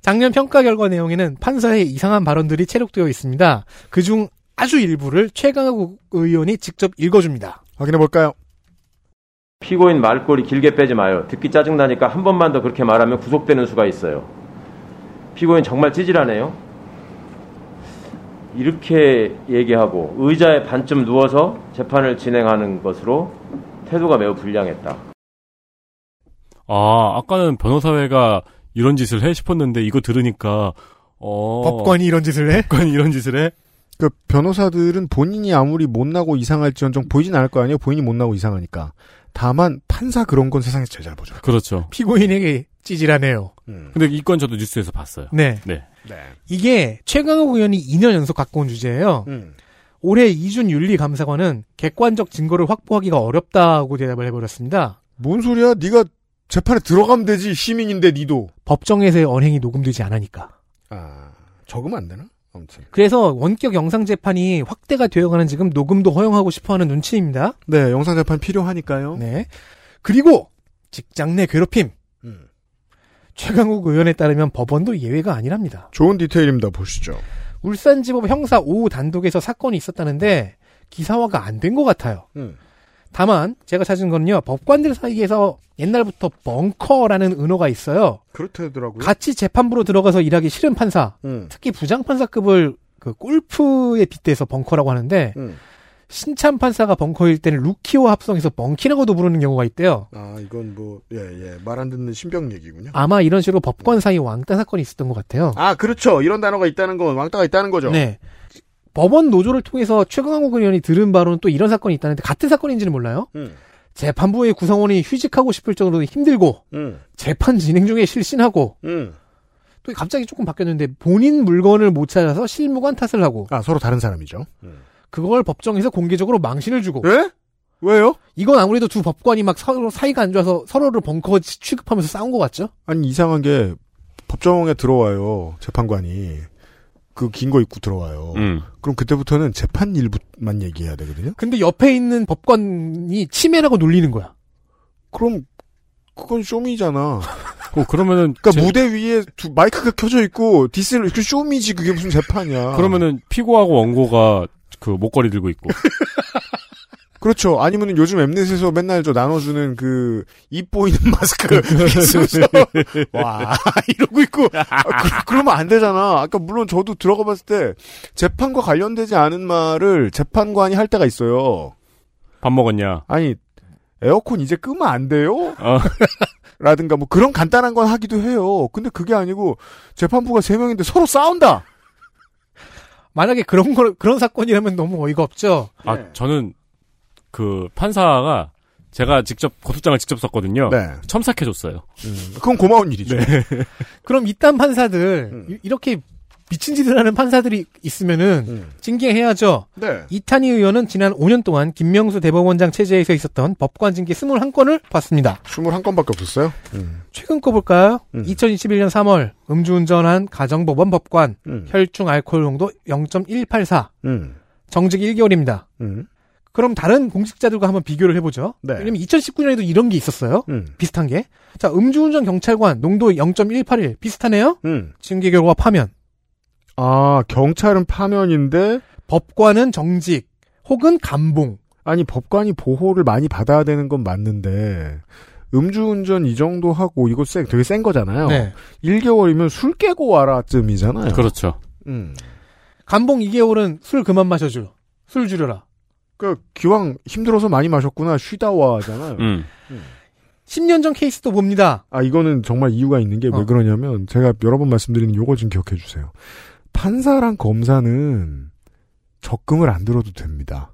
작년 평가 결과 내용에는 판사의 이상한 발언들이 체록되어 있습니다. 그중 아주 일부를 최강욱 의원이 직접 읽어줍니다. 확인해 볼까요? 피고인 말꼬리 길게 빼지 마요. 듣기 짜증나니까 한 번만 더 그렇게 말하면 구속되는 수가 있어요. 피고인 정말 찌질하네요. 이렇게 얘기하고 의자에 반쯤 누워서 재판을 진행하는 것으로 태도가 매우 불량했다. 아 아까는 변호사회가 이런 짓을 해 싶었는데 이거 들으니까 어 법관이 이런 짓을 해? 법관이 이런 짓을 해? 그 변호사들은 본인이 아무리 못나고 이상할지언정 보이진 않을 거 아니에요. 본인이 못나고 이상하니까. 다만 판사 그런 건 세상에서 제일 잘 보죠. 그렇죠. 피고인에게 찌질하네요. 음. 근데 이건 저도 뉴스에서 봤어요. 네. 네. 네. 이게 최강욱 의원이 2년 연속 갖고 온 주제예요. 음. 올해 이준 윤리감사관은 객관적 증거를 확보하기가 어렵다고 대답을 해버렸습니다. 뭔 소리야? 네가 재판에 들어가면 되지. 시민인데 니도. 법정에서의 언행이 녹음되지 않으니까. 아, 적으면 안 되나? 아무튼. 그래서 원격 영상 재판이 확대가 되어가는 지금 녹음도 허용하고 싶어하는 눈치입니다. 네, 영상 재판 필요하니까요. 네. 그리고 직장 내 괴롭힘. 음. 최강욱 의원에 따르면 법원도 예외가 아니랍니다. 좋은 디테일입니다. 보시죠. 울산지법 형사 5 단독에서 사건이 있었다는데 기사화가 안 된 것 같아요. 음. 다만 제가 찾은 건요 법관들 사이에서 옛날부터 벙커라는 은어가 있어요. 그렇다더라고요. 같이 재판부로 들어가서 일하기 싫은 판사, 음. 특히 부장 판사급을 그 골프에 빗대서 벙커라고 하는데 음. 신참 판사가 벙커일 때는 루키와 합성해서 벙키라고도 부르는 경우가 있대요. 아, 이건 뭐, 예, 예. 말 안 듣는 신병 얘기군요. 아마 이런 식으로 법관 사이 왕따 사건이 있었던 것 같아요. 아, 그렇죠. 이런 단어가 있다는 건 왕따가 있다는 거죠. 네. 법원 노조를 통해서 최강욱 의원이 들은 바로는 또 이런 사건이 있다는데 같은 사건인지는 몰라요. 음. 재판부의 구성원이 휴직하고 싶을 정도로 힘들고 음. 재판 진행 중에 실신하고 음. 또 갑자기 조금 바뀌었는데 본인 물건을 못 찾아서 실무관 탓을 하고 아, 서로 다른 사람이죠. 그걸 법정에서 공개적으로 망신을 주고 예? 왜요? 이건 아무래도 두 법관이 막 서로 사이가 안 좋아서 서로를 벙커 취급하면서 싸운 것 같죠? 아니, 이상한 게, 법정에 들어와요. 재판관이. 그 긴 거 입고 들어와요. 음. 그럼 그때부터는 재판 일부만 얘기해야 되거든요? 근데 옆에 있는 법관이 치매라고 놀리는 거야. 그럼, 그건 쇼미잖아. 어, 그러면은 그러니까 제- 무대 위에 두, 마이크가 켜져 있고, 디스를, 그 쇼미지 그게 무슨 재판이야. 그러면은 피고하고 원고가 그 목걸이 들고 있고. 그렇죠. 아니면은 요즘 엠넷에서 맨날 저 나눠주는 그, 입 보이는 마스크. 쓰면서 와, 이러고 있고. 아, 그, 러면안 되잖아. 아까 물론 저도 들어가 봤을 때, 재판과 관련되지 않은 말을 재판관이 할 때가 있어요. 밥 먹었냐? 아니, 에어컨 이제 끄면 안 돼요? 어. 라든가 뭐 그런 간단한 건 하기도 해요. 근데 그게 아니고, 재판부가 세 명인데 서로 싸운다! 만약에 그런 걸 그런 사건이라면 너무 어이가 없죠. 아 저는 그 판사가 제가 직접 고소장을 직접 썼거든요. 네. 첨삭해줬어요. 음, 그건 고마운 일이죠. 그럼 이딴 판사들 음. 이- 이렇게 미친 짓을 하는 판사들이 있으면은 음. 징계해야죠. 네. 이탄희 의원은 지난 5년 동안 김명수 대법원장 체제에서 있었던 법관 징계 21건을 봤습니다. 21건밖에 없었어요. 음. 최근 거 볼까요? 음. 2021년 3월 음주운전한 가정법원 법관 음. 혈중 알코올 농도 0.184 음. 정직 1개월입니다. 음. 그럼 다른 공직자들과 한번 비교를 해보죠. 네. 왜냐면 2019년에도 이런 게 있었어요. 음. 비슷한 게. 자, 음주운전 경찰관 농도 0.181 비슷하네요. 음. 징계 결과 파면. 아, 경찰은 파면인데, 법관은 정직 혹은 감봉. 아니, 법관이 보호를 많이 받아야 되는 건 맞는데, 음주운전 이 정도 하고, 이거 쎄, 되게 센 거잖아요. 네. 1개월이면 술 깨고 와라쯤이잖아요. 그렇죠. 음. 감봉 2개월은 술 그만 마셔줘. 술 줄여라. 그, 기왕 힘들어서 많이 마셨구나, 쉬다 와 하잖아요. 음. 10년 전 케이스도 봅니다. 아, 이거는 정말 이유가 있는 게왜 어. 그러냐면, 제가 여러 번 말씀드리는 요거 좀 기억해 주세요. 판사랑 검사는 적금을 안 들어도 됩니다.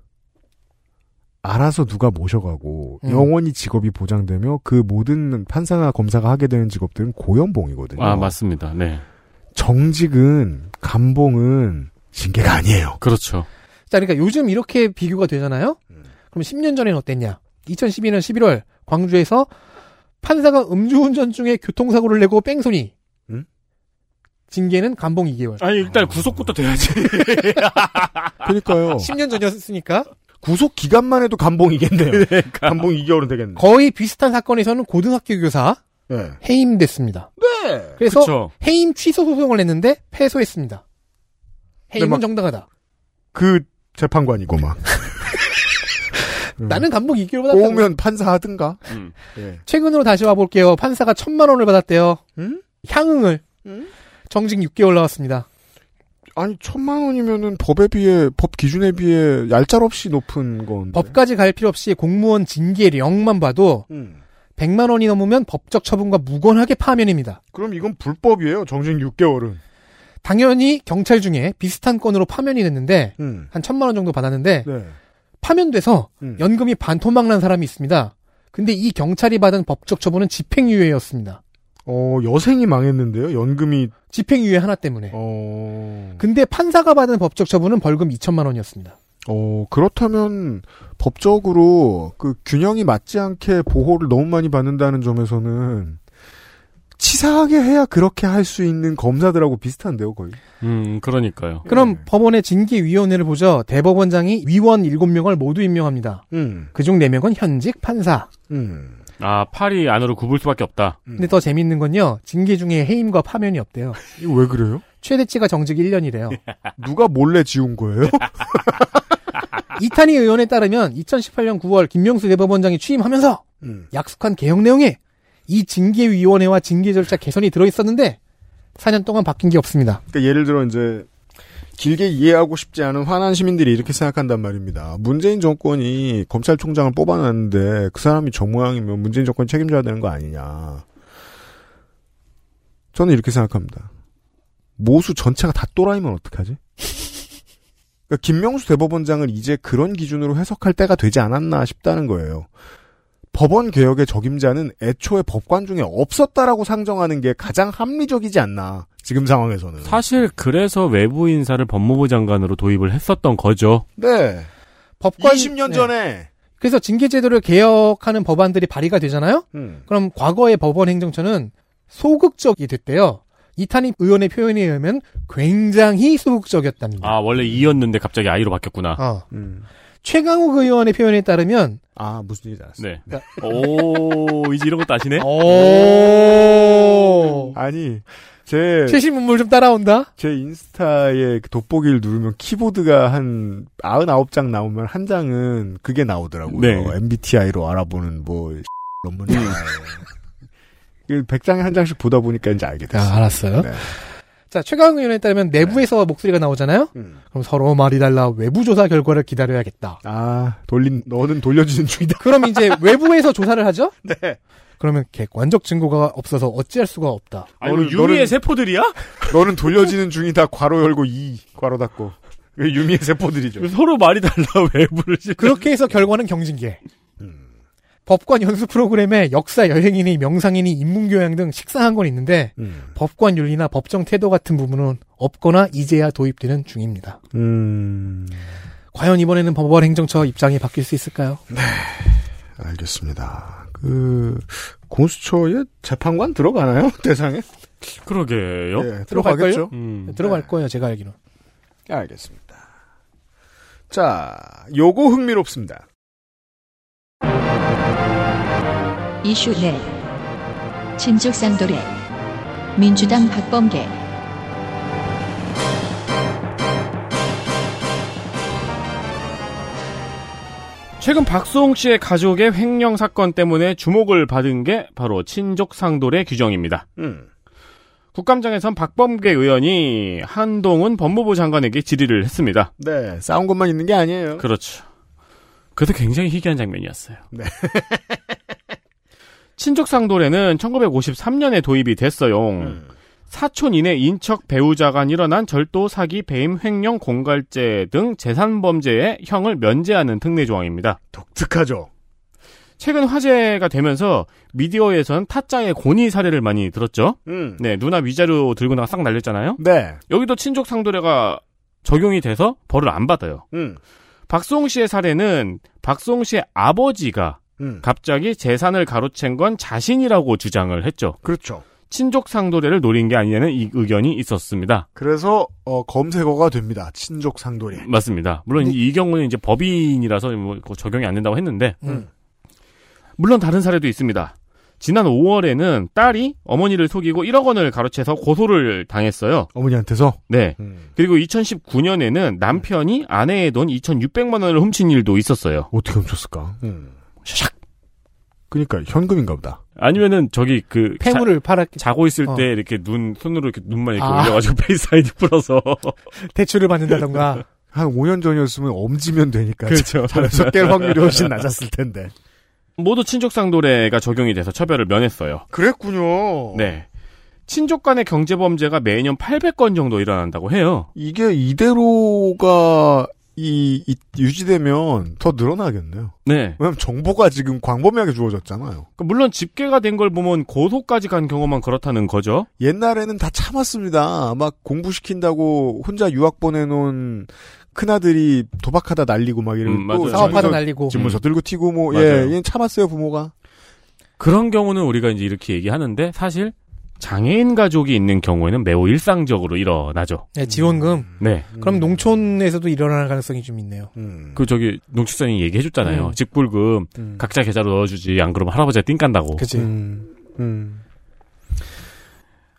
알아서 누가 모셔가고, 음. 영원히 직업이 보장되며, 그 모든 판사나 검사가 하게 되는 직업들은 고연봉이거든요. 아 맞습니다. 네. 정직은, 감봉은, 징계가 아니에요. 그렇죠. 자, 그러니까 요즘 이렇게 비교가 되잖아요? 음. 그럼 10년 전에는 어땠냐? 2012년 11월 광주에서 판사가 음주운전 중에 교통사고를 내고 뺑소니. 음? 징계는 감봉 2개월. 아니 일단 구속부터 돼야지. 그러니까요. 10년 전이었으니까 구속 기간만 해도 감봉이겠네요. 그러니까. 감봉 2개월은 되겠네. 거의 비슷한 사건에서는 고등학교 교사 네. 해임됐습니다. 네. 그래서 그쵸. 해임 취소 소송을 냈는데 패소했습니다. 해임은 막- 정당하다. 그 재판관이고 막. 나는 감봉 2개월 받았다. 꼬우면 판사 하든가. 음. 예. 최근으로 다시 와볼게요. 판사가 천만 원을 받았대요. 음? 향응을 음? 정직 6개월 나왔습니다. 아니 천만 원이면은 법에 비해 법 기준에 비해 얄짤없이 높은 건. 법까지 갈 필요 없이 공무원 징계령만 봐도 음. 100만 원이 넘으면 법적 처분과 무관하게 파면입니다. 그럼 이건 불법이에요. 정직 6개월은. 당연히 경찰 중에 비슷한 건으로 파면이 됐는데 음. 한 천만 원 정도 받았는데 네. 파면돼서 음. 연금이 반토막 난 사람이 있습니다. 근데 이 경찰이 받은 법적 처분은 집행유예였습니다. 어 여생이 망했는데요. 연금이 집행유예 하나 때문에. 어. 근데 판사가 받은 법적 처분은 벌금 2천만 원이었습니다. 어, 그렇다면 법적으로 그 균형이 맞지 않게 보호를 너무 많이 받는다는 점에서는 치사하게 해야 그렇게 할 수 있는 검사들하고 비슷한데요, 거의. 음 그러니까요. 그럼 네. 법원의 징계위원회를 보죠. 대법원장이 위원 7명을 모두 임명합니다. 음, 그중 4명은 현직 판사. 음. 아 팔이 안으로 굽을 수밖에 없다. 근데 더 재밌는 건요. 징계 중에 해임과 파면이 없대요. 이거 왜 그래요? 최대치가 정직 1년이래요. 누가 몰래 지운 거예요? 이탄희 의원에 따르면 2018년 9월 김명수 대법원장이 취임하면서 음. 약속한 개혁 내용에 이 징계위원회와 징계 절차 개선이 들어 있었는데 4년 동안 바뀐 게 없습니다. 그러니까 예를 들어 이제 길게 이해하고 싶지 않은 화난 시민들이 이렇게 생각한단 말입니다. 문재인 정권이 검찰총장을 뽑아놨는데 그 사람이 저 모양이면 문재인 정권이 책임져야 되는 거 아니냐. 저는 이렇게 생각합니다. 모수 전체가 다 또라이면 어떡하지? 그러니까 김명수 대법원장을 이제 그런 기준으로 해석할 때가 되지 않았나 싶다는 거예요. 법원 개혁의 적임자는 애초에 법관 중에 없었다라고 상정하는 게 가장 합리적이지 않나. 지금 상황에서는. 사실 그래서 외부 인사를 법무부 장관으로 도입을 했었던 거죠. 네. 법관 20년 네. 전에. 그래서 징계제도를 개혁하는 법안들이 발의가 되잖아요. 음. 그럼 과거의 법원 행정처는 소극적이 됐대요. 이탄희 의원의 표현에 의하면 굉장히 소극적이었답니다. 아 원래 이였는데 갑자기 아이로 바뀌었구나. 어. 음. 최강욱 의원의 표현에 따르면 아, 무슨 얘기인지 알았어. 네. 오 이제 이런 것도 아시네. 오 아니, 제, 최신 문물 좀 따라온다. 제 인스타에 그 돋보기를 누르면 키보드가 한 99장 나오면 한 장은 그게 나오더라고요. 네. MBTI로 알아보는 뭐, 논문이. 100장에 한 장씩 보다 보니까 이제 알게 됐어요. 아, 알았어요. 네. 자, 최강욱 의원에 따르면 내부에서 목소리가 나오잖아요. 음. 그럼 서로 말이 달라 외부 조사 결과를 기다려야겠다. 아, 돌린, 너는 돌려주는 중이다. 그럼 이제 외부에서 조사를 하죠? 네. 그러면 객관적 증거가 없어서 어찌할 수가 없다. 아니 너는- 유미의 너는- 세포들이야? 너는 돌려지는 중이다. 괄호 열고 이 괄호 닫고. 왜 유미의 세포들이죠. 서로 말이 달라 외부를 실- 그렇게 해서 결과는 경징계. 음. 법관 연수 프로그램에 역사 여행이니 명상이니 인문교양 등 식상한 건 있는데 음. 법관 윤리나 법정 태도 같은 부분은 없거나 이제야 도입되는 중입니다. 음. 과연 이번에는 법원 행정처 입장이 바뀔 수 있을까요? 알겠습니다. 그 공수처에 재판관 들어가나요? 대상에? 그러게요. 예, 들어갈걸요? 들어가겠죠. 음. 들어갈 거예요, 제가 알기로. 알겠습니다. 자, 요거 흥미롭습니다. 이슈 넷 진죽상도래 민주당 박범계 최근 박수홍 씨의 가족의 횡령 사건 때문에 주목을 받은 게 바로 친족 상돌의 규정입니다. 음. 국감장에선 박범계 의원이 한동훈 법무부 장관에게 질의를 했습니다. 네, 싸운 것만 있는 게 아니에요. 그렇죠. 그래도 굉장히 희귀한 장면이었어요. 네. 친족 상도례는 1953년에 도입이 됐어요. 음. 사촌 이내 인척 배우자 간 일어난 절도, 사기, 배임, 횡령, 공갈죄 등 재산 범죄의 형을 면제하는 특례 조항입니다. 독특하죠. 최근 화제가 되면서 미디어에선 타짜의 고니 사례를 많이 들었죠. 음. 네, 누나 위자료 들고 나가 싹 날렸잖아요. 네. 여기도 친족 상도례가 적용이 돼서 벌을 안 받아요. 음. 박수홍 씨의 사례는 박수홍 씨의 아버지가 음. 갑자기 재산을 가로챈 건 자신이라고 주장을 했죠. 그렇죠. 친족 상도례를 노린 게 아니냐는 이 의견이 있었습니다. 그래서 어, 검색어가 됩니다. 친족 상도례. 맞습니다. 물론 이 경우는 이제 법인이라서 뭐 적용이 안 된다고 했는데 음. 물론 다른 사례도 있습니다. 지난 5월에는 딸이 어머니를 속이고 1억 원을 가로채서 고소를 당했어요. 어머니한테서. 네. 음. 그리고 2019년에는 남편이 아내의 돈 2,600만 원을 훔친 일도 있었어요. 어떻게 훔쳤을까? 음. 샥. 그러니까 현금인가 보다. 아니면은 저기 그 패물을 팔았기 자, 고 있을 어. 때 이렇게 눈 손으로 이렇게 눈만 이렇게 아. 올려가지고 Face ID 풀어서 대출을 받는다던가. 한 5년 전이었으면 엄지면 되니까 그렇죠. 잘해서 깰 확률이 훨씬 낮았을 텐데. 모두 친족상도례가 적용이 돼서 처벌을 면했어요. 그랬군요. 네. 친족 간의 경제 범죄가 매년 800건 정도 일어난다고 해요. 이게 이대로가 이, 이- 유지되면 더 늘어나겠네요. 네. 왜냐면 정보가 지금 광범위하게 주어졌잖아요. 그러니까 물론 집계가 된 걸 보면 고소까지 간 경우만 그렇다는 거죠. 옛날에는 다 참았습니다. 막 공부시킨다고 혼자 유학 보내놓은 큰아들이 도박하다 날리고 막 이러고 음, 맞아요. 또 사업하다 날리고. 집문서 들고 튀고 뭐, 맞아요. 예, 얘는 참았어요, 부모가. 그런 경우는 우리가 이제 이렇게 얘기하는데 사실 장애인 가족이 있는 경우에는 매우 일상적으로 일어나죠. 네, 지원금. 네. 그럼 농촌에서도 일어날 가능성이 좀 있네요. 음. 그 저기 농축산이 얘기해 줬잖아요. 음. 직불금 음. 각자 계좌로 넣어 주지 안 그러면 할아버지가 띵 깐다고. 그치. 음. 음.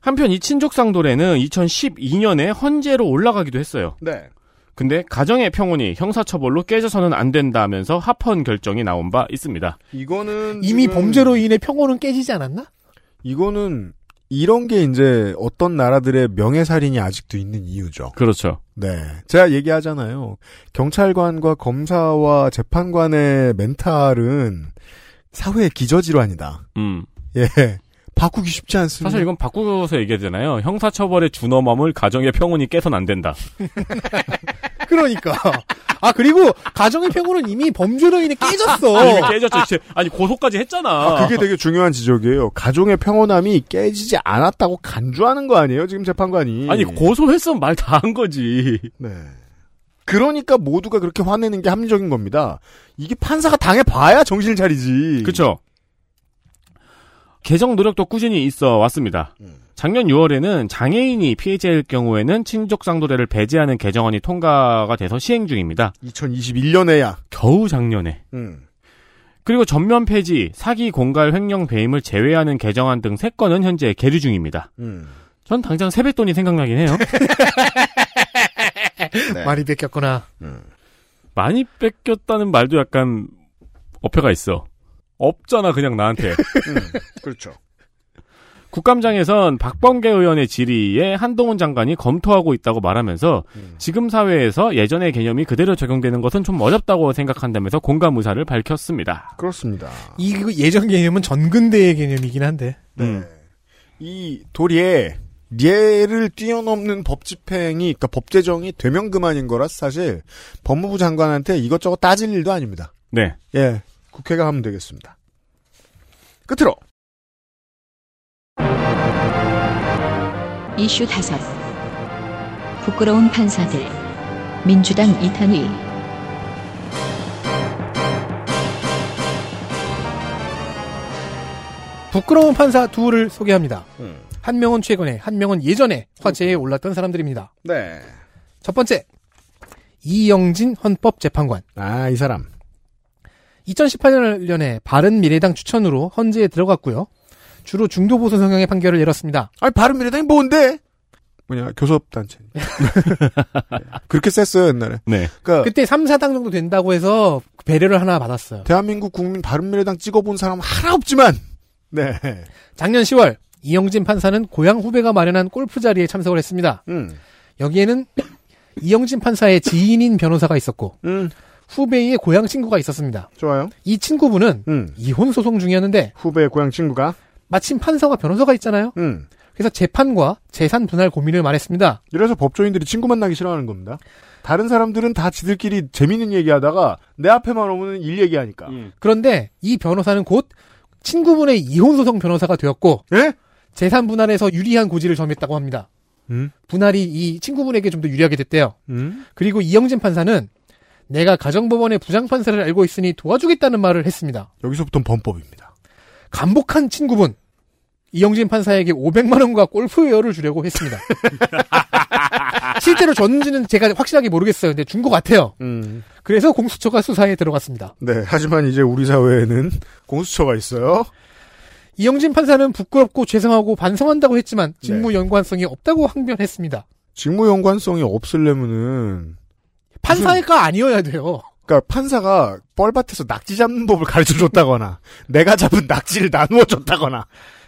한편 이 친족상도례는 2012년에 헌재로 올라가기도 했어요. 네. 근데 가정의 평온이 형사처벌로 깨져서는 안 된다면서 합헌 결정이 나온 바 있습니다. 이거는. 이미 지금- 범죄로 인해 평온은 깨지지 않았나? 이거는 이런 게 이제 어떤 나라들의 명예살인이 아직도 있는 이유죠. 그렇죠. 네. 제가 얘기하잖아요. 경찰관과 검사와 재판관의 멘탈은 사회의 기저질환이다. 음. 예. 바꾸기 쉽지 않습니다. 사실 이건 바꾸어서 얘기하잖아요. 형사처벌의 준엄함을 가정의 평온이 깨선 안 된다. 그러니까. 아, 그리고 가정의 평온은 이미 범죄로 인해 깨졌어. 아, 이미 깨졌죠. 이제. 아니 고소까지 했잖아. 아, 그게 되게 중요한 지적이에요. 가정의 평온함이 깨지지 않았다고 간주하는 거 아니에요? 지금 재판관이. 아니 고소했으면 말 다 한 거지. 네. 그러니까 모두가 그렇게 화내는 게 합리적인 겁니다. 이게 판사가 당해봐야 정신을 차리지. 그렇죠. 개정 노력도 꾸준히 있어 왔습니다. 작년 6월에는 장애인이 피해자일 경우에는 친족 상도례를 배제하는 개정안이 통과가 돼서 시행 중입니다. 2021년에야. 겨우 작년에. 음. 그리고 전면 폐지, 사기, 공갈, 횡령, 배임을 제외하는 개정안 등 3건은 현재 계류 중입니다. 음. 전 당장 세뱃돈이 생각나긴 해요. 네. 많이 뺏겼구나. 많이 뺏겼다는 말도 약간 어폐가 있어. 없잖아 그냥 나한테. 그렇죠. 국감장에선 박범계 의원의 질의에 한동훈 장관이 검토하고 있다고 말하면서 지금 사회에서 예전의 개념이 그대로 적용되는 것은 좀 어렵다고 생각한다면서 공감 의사를 밝혔습니다. 그렇습니다. 이 예전 개념은 전근대의 개념이긴 한데. 음. 이 도리에 예를 뛰어넘는 법 집행이, 그러니까 법 제정이 되면 그만인 거라 사실 법무부 장관한테 이것저것 따질 일도 아닙니다. 네. 예, 국회가 하면 되겠습니다. 끝으로 이슈 다섯 부끄러운 판사들 민주당 이탄희 부끄러운 판사 둘을 소개합니다. 음. 한 명은 최근에, 한 명은 예전에 화제에 올랐던 사람들입니다. 네. 첫 번째, 이영진 헌법재판관. 아, 이 사람. 2018년에 바른미래당 추천으로 헌재에 들어갔고요. 주로 중도보수 성향의 판결을 내렸습니다. 아니, 바른미래당이 뭔데? 뭐냐, 교섭단체. 그렇게 셌어요, 옛날에. 네. 그니까, 그때 3, 4당 정도 된다고 해서 배려를 하나 받았어요. 대한민국 국민 바른미래당 찍어본 사람 하나 없지만, 네. 작년 10월 이영진 판사는 고향 후배가 마련한 골프 자리에 참석을 했습니다. 음, 여기에는 이영진 판사의 지인인 변호사가 있었고 음, 후배의 고향 친구가 있었습니다. 좋아요. 이 친구분은 음, 이혼 소송 중이었는데 후배의 고향 친구가, 마침 판사와 변호사가 있잖아요. 음. 그래서 재판과 재산 분할 고민을 말했습니다. 이래서 법조인들이 친구 만나기 싫어하는 겁니다. 다른 사람들은 다 지들끼리 재밌는 얘기하다가 내 앞에만 오면 일 얘기하니까. 그런데 이 변호사는 곧 친구분의 이혼 소송 변호사가 되었고 예? 재산 분할에서 유리한 고지를 점했다고 합니다. 음? 분할이 이 친구분에게 좀 더 유리하게 됐대요. 음? 그리고 이영진 판사는 내가 가정법원의 부장판사를 알고 있으니 도와주겠다는 말을 했습니다. 여기서부터 범법입니다. 간복한 친구분 이영진 판사에게 500만 원과 골프 웨어를 주려고 했습니다. 실제로 줬는지는 제가 확실하게 모르겠어요. 근데 준 것 같아요. 음. 그래서 공수처가 수사에 들어갔습니다. 네. 하지만 이제 우리 사회에는 공수처가 있어요. 이영진 판사는 부끄럽고 죄송하고 반성한다고 했지만 직무 연관성이 없다고 항변했습니다. 직무 연관성이 없으려면은 판사가 아니어야 돼요. 그러니까 판사가 뻘밭에서 낙지 잡는 법을 가르쳐 줬다거나 내가 잡은 낙지를 나누어 줬다거나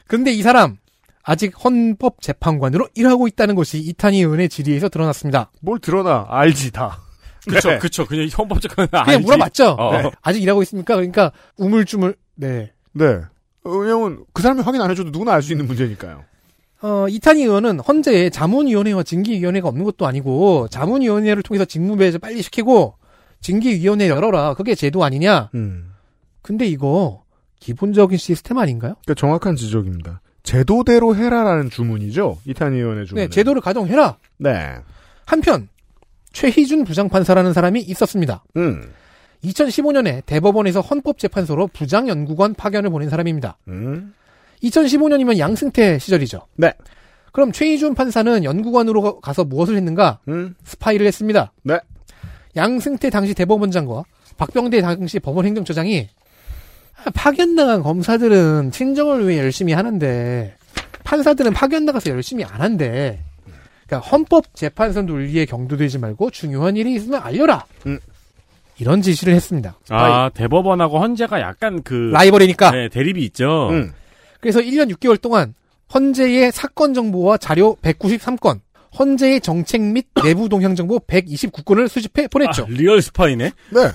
근데 이 사람 아직 헌법 재판관으로 일하고 있다는 것이 이탄희 의원의 질의에서 드러났습니다. 뭘 드러나 알지 다. 그쵸, 네. 그쵸. 그냥 헌법적은 그냥 알지. 물어봤죠. 어. 네. 아직 일하고 있습니까? 그러니까 우물쭈물 네. 네. 어, 왜냐면 그 사람이 확인 안 해줘도 누구나 알 수 있는 문제니까요. 어, 이탄희 의원은 헌재에 자문위원회와 징계위원회가 없는 것도 아니고 자문위원회를 통해서 직무배제 빨리 시키고 징계위원회 열어라. 그게 제도 아니냐? 음. 근데 이거 기본적인 시스템 아닌가요? 그러니까 정확한 지적입니다. 제도대로 해라라는 주문이죠. 이탄희 의원의 주문. 네, 제도를 가정해라. 네. 한편 최희준 부장판사라는 사람이 있었습니다. 음. 2015년에 대법원에서 헌법재판소로 부장연구관 파견을 보낸 사람입니다. 음. 2015년이면 양승태 시절이죠. 네. 그럼 최희준 판사는 연구관으로 가- 가서 무엇을 했는가? 음. 스파이를 했습니다. 네. 양승태 당시 대법원장과 박병대 당시 법원행정처장이 아, 파견 나간 검사들은 친정을 위해 열심히 하는데 판사들은 파견 나가서 열심히 안 한대. 그러니까 헌법 재판소 논리에 경도되지 말고 중요한 일이 있으면 알려라. 음. 이런 지시를 했습니다. 아, 대법원하고 헌재가 약간 그. 라이벌이니까. 네, 대립이 있죠. 음. 그래서 1년 6개월 동안 헌재의 사건 정보와 자료 193건, 헌재의 정책 및 내부 동향 정보 129건을 수집해 보냈죠. 아, real 스파이네? 네.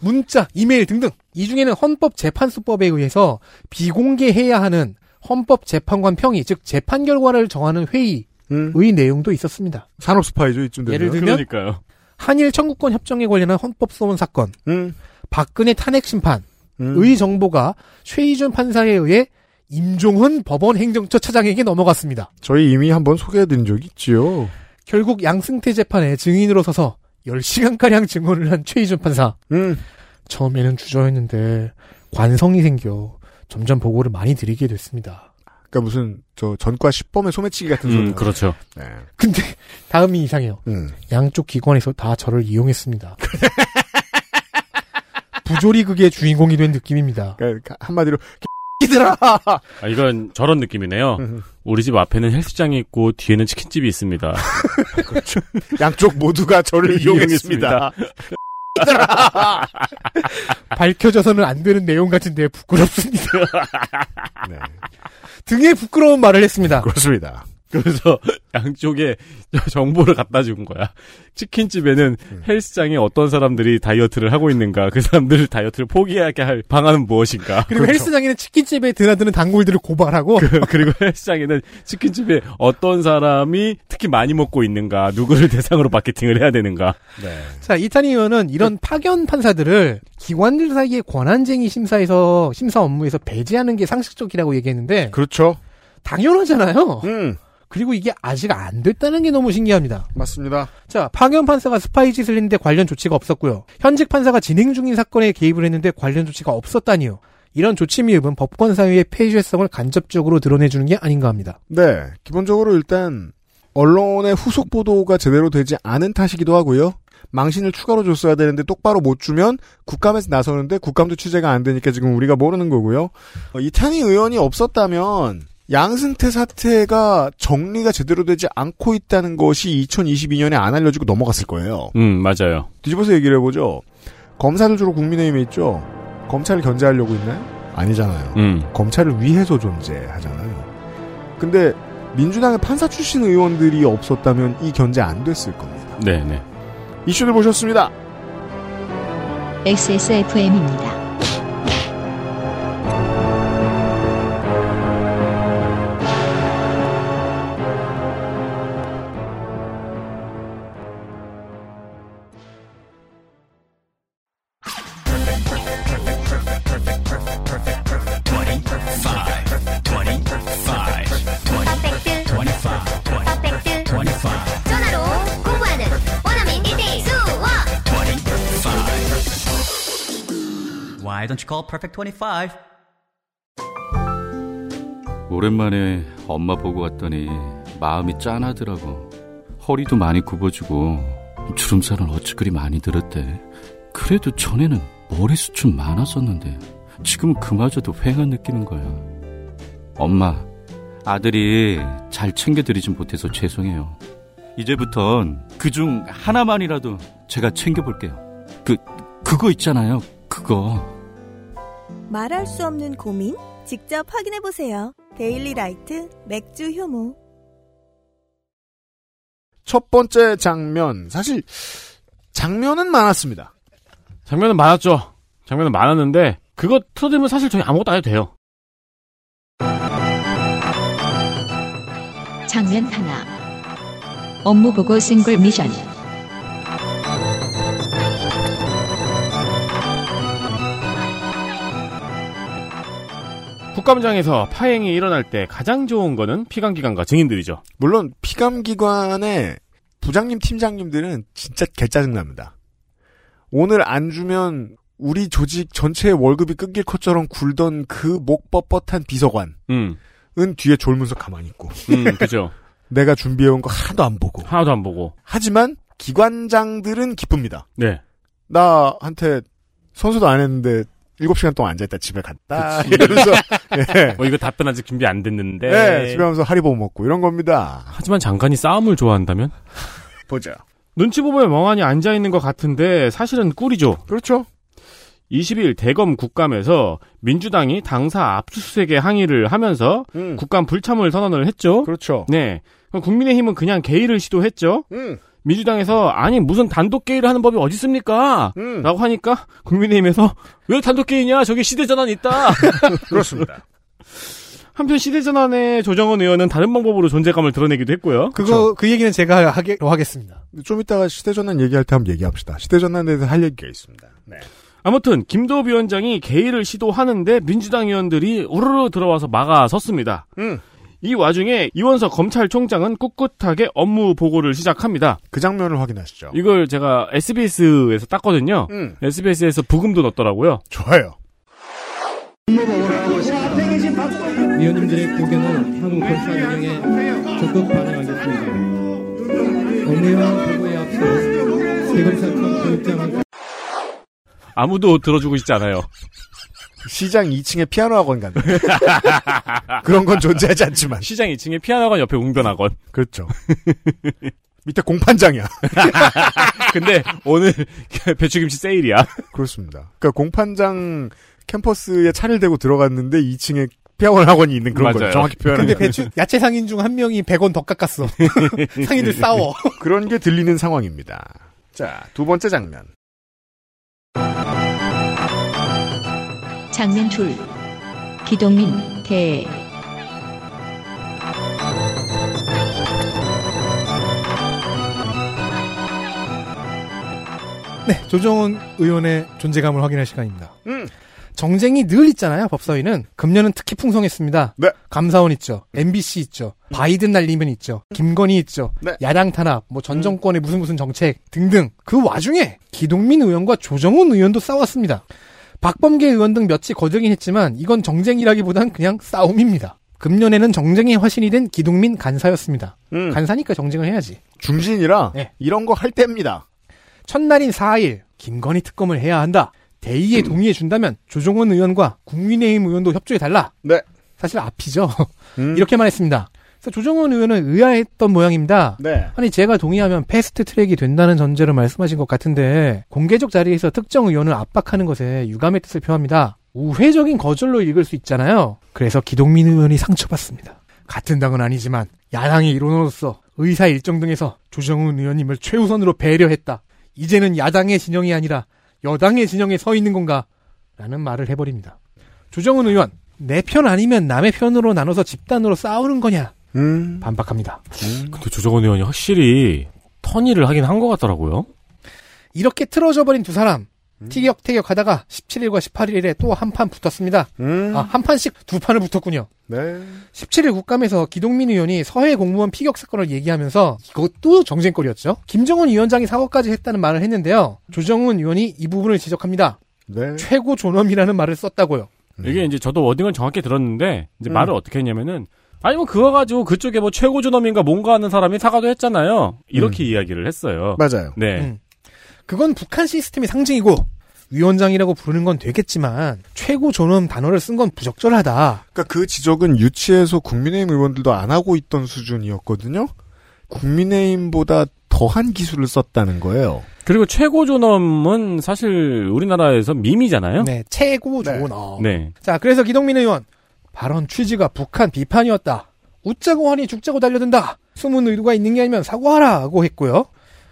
문자, 이메일 등등. 이 중에는 헌법재판소법에 의해서 비공개해야 하는 헌법재판관 평의, 즉 재판 결과를 정하는 회의의 음. 내용도 있었습니다. 산업 스파이죠 이쯤 되면. 예를 들면 그러니까요. 한일 청구권 협정에 관련한 헌법 소원 사건, 음. 박근혜 탄핵 심판의 음. 정보가 최희준 판사에 의해 임종훈 법원 행정처 차장에게 넘어갔습니다. 저희 이미 한번 소개해드린 적이 있지요. 결국 양승태 재판에 증인으로 서서 10시간가량 증언을 한 최희준 판사. 음. 처음에는 주저했는데 관성이 생겨 점점 보고를 많이 드리게 됐습니다. 그러니까 무슨 저 전과 10범의 소매치기 같은 소리. 음, 그렇죠. 네. 근데 다음이 이상해요. 음. 양쪽 기관에서 다 저를 이용했습니다. 부조리 극의 주인공이 된 느낌입니다. 그러니까 한마디로 이들아. 아, 이건 저런 느낌이네요. 음. 우리 집 앞에는 헬스장이 있고 뒤에는 치킨집이 있습니다. 양쪽 모두가 저를 이용했습니다. 밝혀져서는 안 되는 내용 같은데 부끄럽습니다. 네. 등에 부끄러운 말을 했습니다. 그렇습니다. 그래서 양쪽에 정보를 갖다 준 거야. 치킨집에는 음. 헬스장에 어떤 사람들이 다이어트를 하고 있는가, 그 사람들 다이어트를 포기하게 할 방안은 무엇인가. 그리고 헬스장에는 치킨집에 드나드는 단골들을 고발하고 그 리고 헬스장에는 치킨집에 어떤 사람이 특히 많이 먹고 있는가, 누구를 대상으로 마케팅을 해야 되는가. 네. 자, 이탄희 의원은 이런 파견 판사들을 기관들 사이의 권한쟁의 심사에서 심사 업무에서 배제하는 게 상식적이라고 얘기했는데 그렇죠. 당연하잖아요. 음. 그리고 이게 아직 안 됐다는 게 너무 신기합니다. 맞습니다. 자, 파견 판사가 스파이 짓을 했는데 관련 조치가 없었고요. 현직 판사가 진행 중인 사건에 개입을 했는데 관련 조치가 없었다니요. 이런 조치 미흡은 법권 사유의 폐쇄성을 간접적으로 드러내주는 게 아닌가 합니다. 네. 기본적으로 일단 언론의 후속 보도가 제대로 되지 않은 탓이기도 하고요. 망신을 추가로 줬어야 되는데 똑바로 못 주면 국감에서 나서는데 국감도 취재가 안 되니까 지금 우리가 모르는 거고요. 어, 이탄희 의원이 없었다면 양승태 사태가 정리가 제대로 되지 않고 있다는 것이 2022년에 안 알려지고 넘어갔을 거예요. 음, 맞아요. 뒤집어서 얘기를 해보죠. 검사들 주로 국민의힘에 있죠. 검찰을 견제하려고 있나요? 아니잖아요. 음. 검찰을 위해서 존재하잖아요. 근데 민주당의 판사 출신 의원들이 없었다면 이 견제 안 됐을 겁니다. 네네. 이슈를 보셨습니다. XSFM입니다. Call Perfect 25? 오랜만에 엄마 보고 왔더니 마음이 짠하더라고. 허리도 많이 굽어지고 주름살은 어찌 그리 많이 들었대. 그래도 전에는 머리숱은 많았었는데 지금은 그마저도 휑한 느끼는 거야. 엄마, 아들이 잘 챙겨드리진 못해서 죄송해요. 이제부턴 그 중 하나만이라도 제가 챙겨볼게요. 그, 그거 있잖아요. 그거. 말할 수 없는 고민? 직접 확인해 보세요. 데일리 라이트 맥주 효모. 첫 번째 장면, 사실, 장면은 많았습니다. 장면은 많았죠. 장면은 많았는데 그거 틀어드리면 사실 저희 아무것도 안 해도 돼요. 장면 하나. 업무 보고 싱글 미션. 국감장에서 파행이 일어날 때 가장 좋은 거는 피감기관과 증인들이죠. 물론 피감기관의 부장님, 팀장님들은 진짜 개짜증납니다. 오늘 안 주면 우리 조직 전체의 월급이 끊길 것처럼 굴던 그 목 뻣뻣한 비서관은 음, 뒤에 졸면서 가만히 있고 음, 그죠. 내가 준비해온 거 하나도 안 보고 하나도 안 보고. 하지만 기관장들은 기쁩니다. 네. 나한테 선수도 안 했는데 7시간 동안 앉아있다 집에 갔다 그치. 이러면서 예. 뭐 이거 답변 아직 준비 안 됐는데. 네, 집에 가면서 하리보 먹고 이런 겁니다. 하지만 장관이 싸움을 좋아한다면? 보자. 눈치 보면 멍하니 앉아있는 것 같은데 사실은 꿀이죠. 그렇죠. 20일 대검 국감에서 민주당이 당사 압수수색에 항의를 하면서 음. 국감 불참을 선언을 했죠. 그렇죠. 네. 국민의힘은 그냥 개의를 시도했죠. 음. 민주당에서 아니 무슨 단독 개의를 하는 법이 어디 있습니까? 음. 라고 하니까 국민의힘에서 왜 단독 개의냐? 저기 시대 전환 있다. 그렇습니다. 한편 시대 전환의 조정원 의원은 다른 방법으로 존재감을 드러내기도 했고요. 그거 그 얘기는 제가 하기로 하겠습니다. 좀 이따가 시대 전환 얘기할 때 한번 얘기합시다. 시대 전환에 대해서 할 얘기가 있습니다. 네. 아무튼 김도읍 위원장이 개의를 시도하는데 민주당 의원들이 우르르 들어와서 막아섰습니다. 음. 이 와중에 이원석 검찰총장은 꿋꿋하게 업무 보고를 시작합니다. 그 장면을 확인하시죠. 이걸 제가 SBS에서 땄거든요. 음. SBS에서 부금도 넣었더라고요. 좋아요. 위원님들의 고견은 향후 운영에 적극 반영하겠습니다. 업무와 보고에 앞서 세검사건 교육장을 아무도 들어주고 싶지 않아요. 시장 2층에 피아노 학원 간다. 그런 건 존재하지 않지만. 시장 2층에 피아노관 옆에 웅변 학원. 그렇죠. 밑에 공판장이야. 근데 오늘 배추김치 세일이야. 그렇습니다. 그러니까 공판장 캠퍼스에 차를 대고 들어갔는데 2층에 피아노 학원이 있는 그런. 거예요. 정확히 표현하면. 근데 배추 야채 상인 중 한 명이 100원 더 깎았어. 상인들 싸워. 그런 게 들리는 상황입니다. 자, 두 번째 장면. 장면 둘. 기동민 대 네, 조정훈 의원의 존재감을 확인할 시간입니다. 음. 정쟁이 늘 있잖아요, 법사위는. 금년은 특히 풍성했습니다. 네. 감사원 있죠. MBC 있죠. 바이든 날리면 있죠. 김건희 있죠. 네. 야당 탄압, 뭐 전 정권의 무슨 무슨 정책 등등. 그 와중에 기동민 의원과 조정훈 의원도 싸웠습니다. 박범계 의원 등 몇이 거들긴 했지만 이건 정쟁이라기보단 그냥 싸움입니다. 금년에는 정쟁의 화신이 된 기동민 간사였습니다. 음. 간사니까 정쟁을 해야지. 중진이라 네. 이런 거 할 때입니다. 첫날인 4일 김건희 특검을 해야 한다. 대의에 동의해 준다면 조정훈 의원과 국민의힘 의원도 협조해 달라. 네. 사실 앞이죠. 음. 이렇게만 했습니다. 그래서 조정훈 의원은 의아했던 모양입니다. 네. 아니 제가 동의하면 패스트 트랙이 된다는 전제로 말씀하신 것 같은데 공개적 자리에서 특정 의원을 압박하는 것에 유감의 뜻을 표합니다. 우회적인 거절로 읽을 수 있잖아요. 그래서 기동민 의원이 상처받습니다. 같은 당은 아니지만 야당의 일원으로서 의사 일정 등에서 조정훈 의원님을 최우선으로 배려했다. 이제는 야당의 진영이 아니라 여당의 진영에 서 있는 건가? 라는 말을 해버립니다. 조정훈 의원, 내 편 아니면 남의 편으로 나눠서 집단으로 싸우는 거냐? 음. 반박합니다. 근데 조정원 의원이 확실히 턴일을 하긴 한 것 같더라고요. 이렇게 틀어져 버린 두 사람 티격태격 하다가 17일과 18일에 또 한 판 붙었습니다. 음. 아, 한 판씩 두 판을 붙었군요. 네. 17일 국감에서 기동민 의원이 서해 공무원 피격 사건을 얘기하면서 이것도 정쟁거리였죠. 김정은 위원장이 사과까지 했다는 말을 했는데요. 조정훈 의원이 이 부분을 지적합니다. 네. 최고 존엄이라는 말을 썼다고요. 이게 이제 저도 워딩을 정확히 들었는데 이제 음. 말을 어떻게 했냐면은 아니 뭐 그거 가지고 그쪽에 뭐 최고 존엄인가 뭔가 하는 사람이 사과도 했잖아요. 이렇게 이야기를 했어요. 맞아요. 네. 음. 그건 북한 시스템의 상징이고 위원장이라고 부르는 건 되겠지만 최고 존엄 단어를 쓴 건 부적절하다. 그러니까 그 지적은 유치해서 국민의힘 의원들도 안 하고 있던 수준이었거든요. 국민의힘보다 더한 기술을 썼다는 거예요. 그리고 최고 존엄은 사실 우리나라에서 밈이잖아요. 네, 최고 존엄. 네. 자, 그래서 기동민 의원 발언 취지가 북한 비판이었다. 웃자고 하니 죽자고 달려든다. 숨은 의도가 있는 게 아니면 사과하라고 했고요.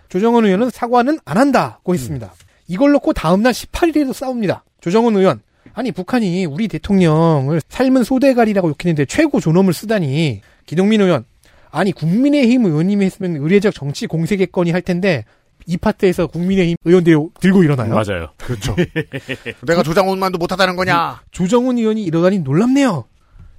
조정은 의원은 사과는 안 한다고 했습니다. 이걸 놓고 다음날 18일에도 싸웁니다. 조정은 의원 아니 북한이 우리 대통령을 삶은 소대가리라고 욕했는데 최고 존엄을 쓰다니 기동민 의원 아니 국민의힘 의원님이 했으면 의례적 정치 공세겠거니 할 텐데 이 파트에서 국민의힘 의원들이 들고 일어나요. 맞아요. 그렇죠. 내가 조장훈만도 못하다는 거냐? 조정훈 의원이 이러다니 놀랍네요.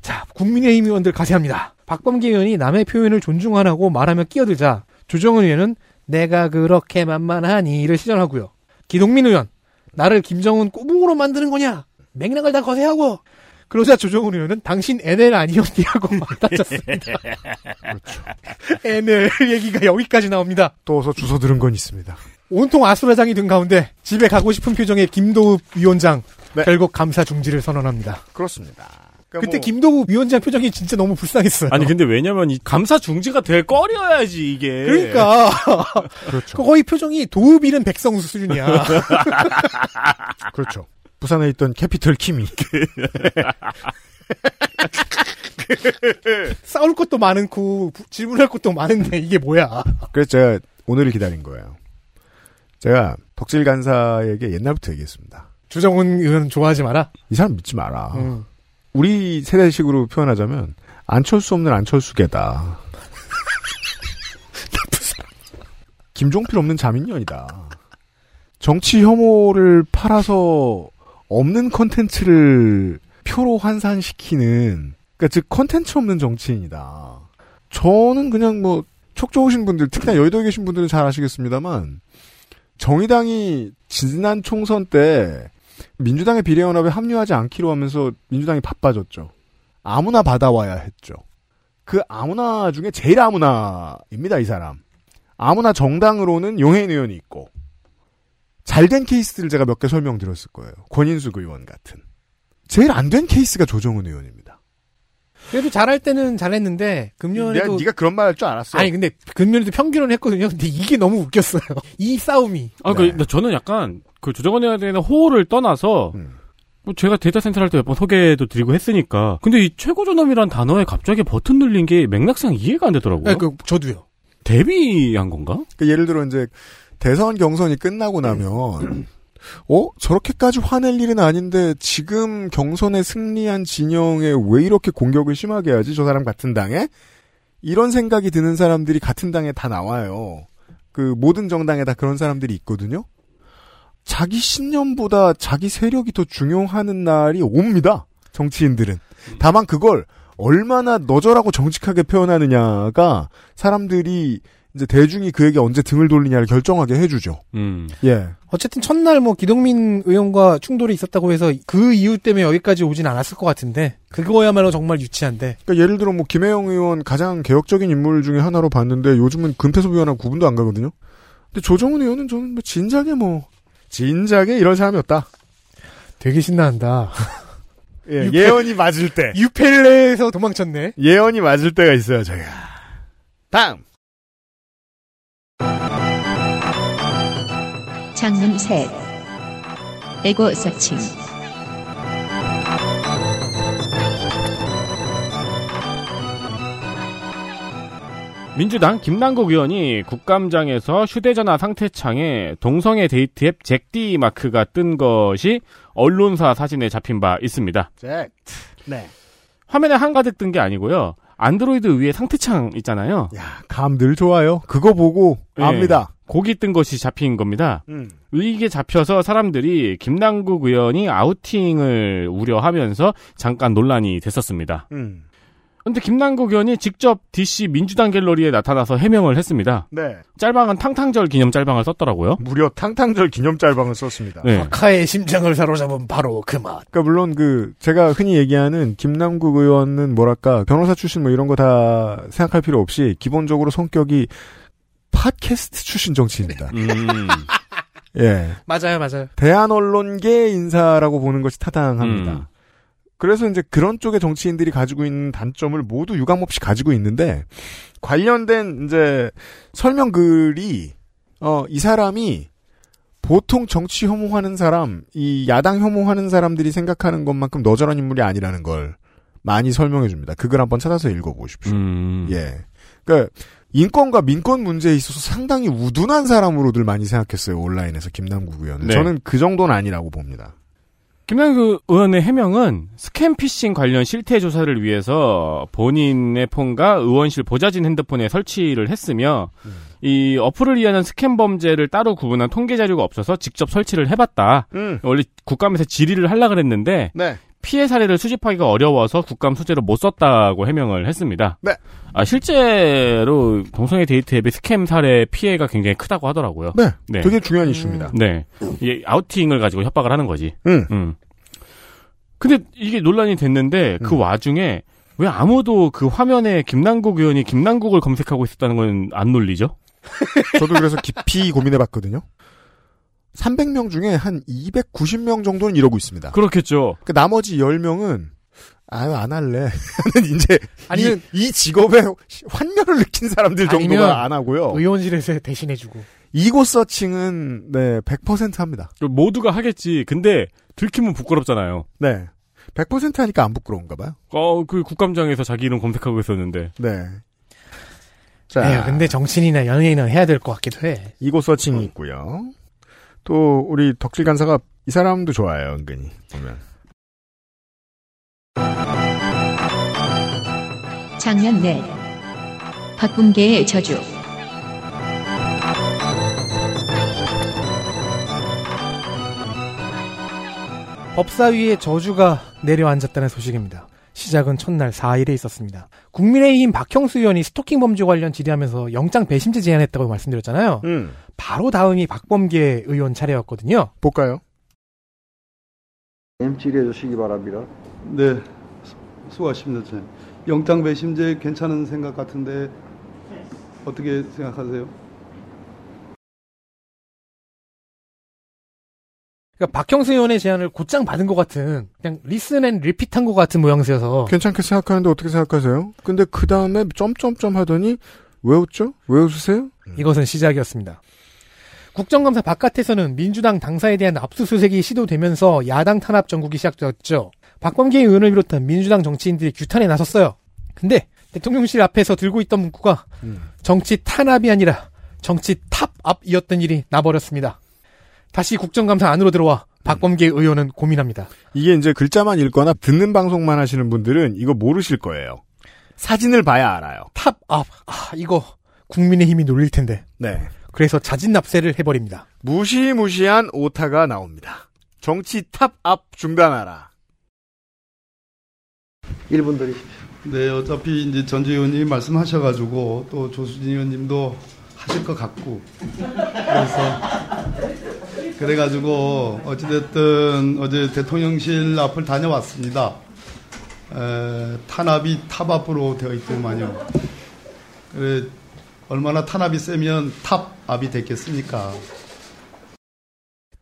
자, 국민의힘 의원들 가세합니다. 박범계 의원이 남의 표현을 존중하라고 말하며 끼어들자 조정훈 의원은 내가 그렇게 만만하니를 시전하고요. 기동민 의원, 나를 김정은 꼬붕으로 만드는 거냐? 맥락을 다 거세하고. 그러자 조정훈 의원은 당신 NL 아니었냐고 맞다쳤습니다. NL 얘기가 여기까지 나옵니다. 또 어서 주워 들은 건 있습니다. 온통 아수라장이 된 가운데 집에 가고 싶은 표정의 김도읍 위원장 네. 결국 감사 중지를 선언합니다. 그렇습니다. 그때 김도읍 위원장 표정이 진짜 너무 불쌍했어요. 아니 근데 왜냐면 이 감사 중지가 될 거리여야지 이게. 그러니까 그렇죠. 거의 표정이 도읍 잃은 백성수 수준이야. 그렇죠. 부산에 있던 캐피털 키미. 싸울 것도 많고 부- 질문할 것도 많은데 이게 뭐야? 그래서 제가 오늘을 기다린 거예요. 제가 덕질 간사에게 옛날부터 얘기했습니다. 주정훈 의원 좋아하지 마라. 이 사람 믿지 마라. 음. 우리 세대식으로 표현하자면 안철수 없는 안철수계다. 김종필 없는 자민련이다. 정치 혐오를 팔아서 없는 컨텐츠를 표로 환산시키는 그러니까 즉 컨텐츠 없는 정치인이다. 저는 그냥 뭐 촉 좋으신 분들 특히나 여의도에 계신 분들은 잘 아시겠습니다만 정의당이 지난 총선 때 민주당의 비례연합에 합류하지 않기로 하면서 민주당이 바빠졌죠. 아무나 받아와야 했죠. 그 아무나 중에 제일 아무나입니다, 이 사람. 아무나 정당으로는 용혜인 의원이 있고, 잘된 케이스들을 제가 몇 개 설명드렸을 거예요. 권인숙 의원 같은. 제일 안 된 케이스가 조정훈 의원입니다. 그래도 잘할 때는 잘했는데 금년에도 내가 네가 그런 말 할 줄 알았어. 아니 근데 금년에도 평균은 했거든요. 근데 이게 너무 웃겼어요. 이 싸움이. 아, 그, 근데 저는 약간, 그 조정훈 의원에 대한 호오를 떠나서, 음. 뭐 제가 데이터 센터 할 때 몇 번 소개도 드리고 했으니까. 근데 이 최고 존엄이란 단어에 갑자기 버튼 눌린 게 맥락상 이해가 안 되더라고요. 네, 그 저도요. 데뷔한 건가? 그 예를 들어 이제 대선 경선이 끝나고 나면 어 저렇게까지 화낼 일은 아닌데 지금 경선에 승리한 진영에 왜 이렇게 공격을 심하게 하지 저 사람 같은 당에 이런 생각이 드는 사람들이 같은 당에 다 나와요. 그 모든 정당에 다 그런 사람들이 있거든요. 자기 신념보다 자기 세력이 더 중요하는 날이 옵니다. 정치인들은. 다만 그걸 얼마나 너절하고 정직하게 표현하느냐가 사람들이 이제 대중이 그에게 언제 등을 돌리냐를 결정하게 해주죠. 음. 예. 어쨌든 첫날 뭐 기동민 의원과 충돌이 있었다고 해서 그 이유 때문에 여기까지 오진 않았을 것 같은데 그거야말로 정말 유치한데 그러니까 예를 들어 뭐 김혜영 의원 가장 개혁적인 인물 중에 하나로 봤는데 요즘은 금태섭 의원하고 구분도 안 가거든요. 근데 조정훈 의원은 저는 뭐 진작에 뭐 진작에 이런 사람이었다. 되게 신나한다. 예, 유패- 예언이 맞을 때. 유펠레에서 도망쳤네. 예언이 맞을 때가 있어요, 저희가. 다음. 장문 셋. 에고 서칭. 민주당 김남국 의원이 국감장에서 휴대전화 상태창에 동성애 데이트 앱 잭디 마크가 뜬 것이 언론사 사진에 잡힌 바 있습니다. 잭. 네. 화면에 한가득 뜬 게 아니고요. 안드로이드 위에 상태창 있잖아요. 야, 감늘 좋아요. 그거 보고 예, 압니다. 거기 뜬 것이 잡힌 겁니다. 음. 이게 잡혀서 사람들이 김남국 의원이 아우팅을 우려하면서 잠깐 논란이 됐었습니다. 음. 근데 김남국 의원이 직접 DC 민주당 갤러리에 나타나서 해명을 했습니다. 네. 짤방은 탕탕절 기념 짤방을 썼더라고요. 무려 탕탕절 기념 짤방을 썼습니다. 네. 박하의 심장을 사로잡은 바로 그 맛. 그러니까 물론 그 제가 흔히 얘기하는 김남국 의원은 뭐랄까 변호사 출신 뭐 이런 거 다 생각할 필요 없이 기본적으로 성격이 팟캐스트 출신 정치인입니다. 음. 예. 맞아요, 맞아요. 대한 언론계 인사라고 보는 것이 타당합니다. 음. 그래서 이제 그런 쪽의 정치인들이 가지고 있는 단점을 모두 유감없이 가지고 있는데 관련된 이제 설명글이 어 이 사람이 보통 정치 혐오하는 사람, 이 야당 혐오하는 사람들이 생각하는 것만큼 너저런 인물이 아니라는 걸 많이 설명해 줍니다. 그글 한번 찾아서 읽어보십시오. 음. 예. 그러니까 인권과 민권 문제에 있어서 상당히 우둔한 사람으로들 많이 생각했어요. 온라인에서 김남국 의원은. 네. 저는 그 정도는 아니라고 봅니다. 김남국 의원의 해명은 스캠 피싱 관련 실태 조사를 위해서 본인의 폰과 의원실 보좌진 핸드폰에 설치를 했으며 이 어플을 이용한 스캠 범죄를 따로 구분한 통계 자료가 없어서 직접 설치를 해봤다. 음. 원래 국감에서 질의를 하려 그랬는데 네. 피해 사례를 수집하기가 어려워서 국감 소재로 못 썼다고 해명을 했습니다. 네. 아 실제로 동성애 데이트 앱의 스캠 사례 피해가 굉장히 크다고 하더라고요. 네. 되게 중요한 이슈입니다. 네. 이게 아우팅을 가지고 협박을 하는 거지. 음. 음. 근데 이게 논란이 됐는데 그 와중에 왜 아무도 그 화면에 김남국 의원이 김남국을 검색하고 있었다는 건 안 놀리죠? 저도 그래서 깊이 고민해 봤거든요. 300명 중에 한 290명 정도는 이러고 있습니다. 그렇겠죠. 그 나머지 10명은 아유 안 할래. 하는 이제 아니면- 이, 이 직업에 환멸을 느낀 사람들 정도가 안 하고요. 의원실에서 대신해주고. 이곳 서칭은 네 100% 합니다. 모두가 하겠지. 근데 들키면 부끄럽잖아요. 네. 100% 하니까 안 부끄러운가 봐요. 어, 그 국감장에서 자기 이름 검색하고 있었는데. 네. 에휴, 네, 근데 정치인이나 연예인은 해야 될 것 같기도 해. 이곳 서칭이 있고요. 또 우리 덕질 간사가 이 사람도 좋아해요, 은근히 보면. 장면 넷 박분계의 저주 법사위의 저주가 내려앉았다는 소식입니다. 시작은 첫날 4일에 있었습니다. 국민의힘 박형수 의원이 스토킹 범죄 관련 질의하면서 영장 배심제 제안했다고 말씀드렸잖아요. 음. 바로 다음이 박범계 의원 차례였거든요. 볼까요? 질의해 주시기 바랍니다. 네, 수- 수고하십니다. 선생님. 영장 배심제 괜찮은 생각 같은데 어떻게 생각하세요? 그러니까 박형수 의원의 제안을 곧장 받은 것 같은 그냥 listen and repeat한 것 같은 모양새여서 괜찮게 생각하는데 어떻게 생각하세요? 근데 그 다음에 점점점 하더니 왜 웃죠? 왜 웃으세요? 이것은 시작이었습니다. 국정감사 바깥에서는 민주당 당사에 대한 압수수색이 시도되면서 야당 탄압 정국이 시작되었죠. 박범계 의원을 비롯한 민주당 정치인들이 규탄에 나섰어요. 근데 대통령실 앞에서 들고 있던 문구가 정치 탄압이 아니라 정치 탑압이었던 일이 나버렸습니다. 다시 국정감사 안으로 들어와 박범계 의원은 고민합니다. 이게 이제 글자만 읽거나 듣는 방송만 하시는 분들은 이거 모르실 거예요. 사진을 봐야 알아요. 탑압. 아, 이거 국민의힘이 놀릴 텐데. 네. 그래서 자진 납세를 해버립니다. 무시무시한 오타가 나옵니다. 정치 탑압 중단하라. 1분 드리십시오. 네, 어차피 이제 전주 의원님이 말씀하셔가지고 또 조수진 의원님도 하실 것 같고 그래서 그래가지고 어찌됐든 어제 대통령실 앞을 다녀왔습니다. 에, 탄압이 탑압으로 되어 있더만요. 그래, 얼마나 탄압이 세면 탑압이 됐겠습니까?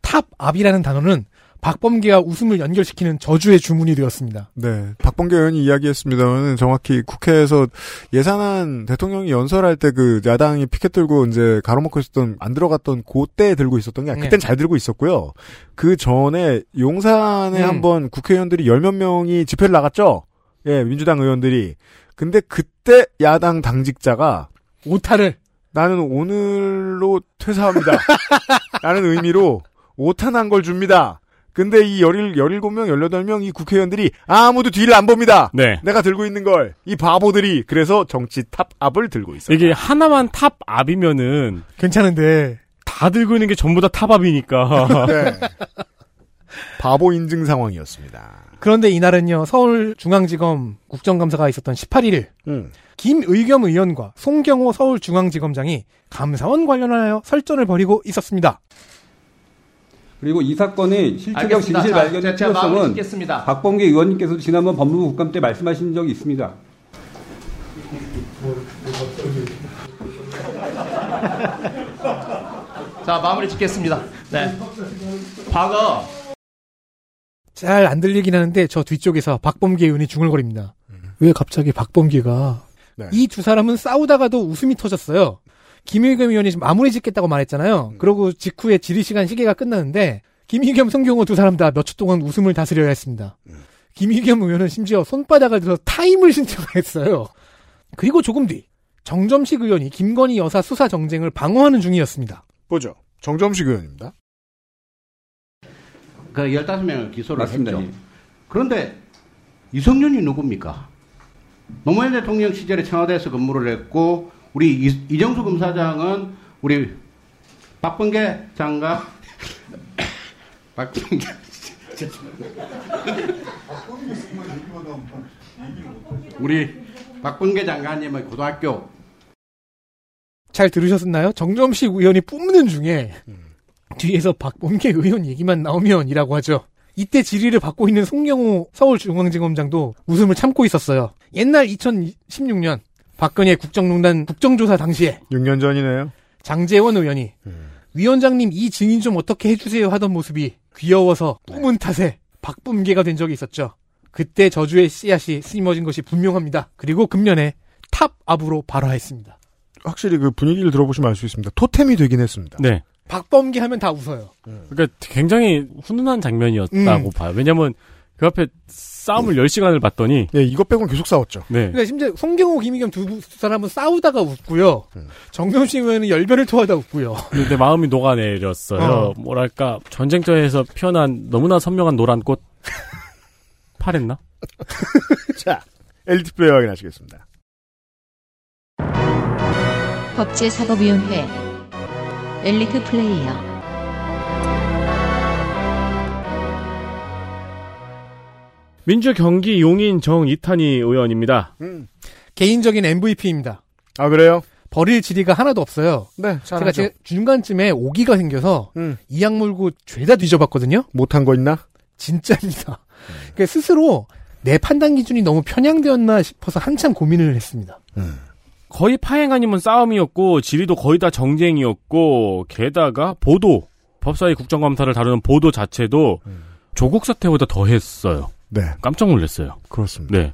탑압이라는 단어는 박범계와 웃음을 연결시키는 저주의 주문이 되었습니다. 네. 박범계 의원이 이야기했습니다만은 정확히 국회에서 예산안 대통령이 연설할 때 그 야당이 피켓 들고 이제 가로막고 있었던 안 들어갔던 그때 들고 있었던 게 그땐 네. 잘 들고 있었고요. 그 전에 용산에 음. 한번 국회의원들이 열 몇 명이 집회를 나갔죠. 예, 민주당 의원들이. 근데 그때 야당 당직자가 오타를 나는 오늘로 퇴사합니다. 라는 의미로 오타 난 걸 줍니다. 근데 이 17, 17명, 18명 이 국회의원들이 아무도 뒤를 안 봅니다. 네. 내가 들고 있는 걸. 이 바보들이 그래서 정치 탑압을 들고 있어요. 이게 하나만 탑압이면은 괜찮은데 다 들고 있는 게 전부 다 탑압이니까. 네. 바보 인증 상황이었습니다. 그런데 이날은요 서울중앙지검 국정감사가 있었던 18일 음. 김의겸 의원과 송경호 서울중앙지검장이 감사원 관련하여 설전을 벌이고 있었습니다. 그리고 이 사건의 실체적 알겠습니다. 진실 자, 발견의 필요성은. 박범계 의원님께서 지난번 법무부 국감 때 말씀하신 적이 있습니다. 자, 마무리 짓겠습니다. 네. 과거 잘 안 들리긴 하는데 저 뒤쪽에서 박범계 의원이 중얼거립니다. 왜 갑자기 박범계가 네. 이두 사람은 싸우다가도 웃음이 터졌어요. 김의겸 의원이 지금 마무리 짓겠다고 말했잖아요. 그러고 직후에 질의 시간 시계가 끝나는데 김의겸, 성경호 두 사람 다 몇 초 동안 웃음을 다스려야 했습니다. 김의겸 의원은 심지어 손바닥을 들어 타임을 신청했어요. 그리고 조금 뒤 정점식 의원이 김건희 여사 수사 정쟁을 방어하는 중이었습니다. 보죠. 정점식 의원입니다. 그 15명을 기소를 맞습니다. 했죠. 예. 그런데 이성윤이 누굽니까? 노무현 대통령 시절에 청와대에서 근무를 했고 우리 이, 이정수 검사장은 우리 박범계 장관 박범계 우리 박범계 장관님의 고등학교 잘 들으셨나요? 정점식 의원이 뿜는 중에 뒤에서 박범계 의원 얘기만 나오면이라고 하죠. 이때 질의를 받고 있는 송경호 서울중앙지검장도 웃음을 참고 있었어요. 옛날 2016년 박근혜 국정농단 국정조사 당시에 6년 전이네요. 장제원 의원이 위원장님 이 증인 좀 어떻게 해주세요 하던 모습이 귀여워서 뿜은 탓에 박범계가 된 적이 있었죠. 그때 저주의 씨앗이 심어진 것이 분명합니다. 그리고 금년에 탑압으로 발화했습니다. 확실히 그 분위기를 들어보시면 알 수 있습니다. 토템이 되긴 했습니다. 네. 박범계 하면 다 웃어요. 그러니까 굉장히 훈훈한 장면이었다고 음. 봐요. 왜냐면 그 앞에 싸움을 10시간을 봤더니 네, 이것 빼고는 계속 싸웠죠. 네. 그러니까 심지어 송경호, 김희겸 두 사람은 싸우다가 웃고요. 정점식 의원은 열변을 토하다 웃고요. 근데 내 마음이 녹아내렸어요. 어. 뭐랄까 전쟁터에서 피어난 너무나 선명한 노란 꽃 파랬나? 자, 엘리트 플레이어 확인하시겠습니다. 법제사법위원회 엘리트 플레이어 민주 경기 용인 정 이탄희 의원입니다. 개인적인 MVP입니다. 아 그래요? 버릴 지리가 하나도 없어요. 네, 제가. 제 중간쯤에 오기가 생겨서 음. 이악 물고 죄다 뒤져봤거든요. 못한 거 있나? 진짜입니다. 그러니까 스스로 내 판단 기준이 너무 편향되었나 싶어서 한참 고민을 했습니다. 거의 파행 아니면 싸움이었고 질의도 거의 다 정쟁이었고 게다가 보도 법사위 국정감사를 다루는 보도 자체도 조국 사태보다 더했어요. 네. 깜짝 놀랐어요. 그렇습니다. 네.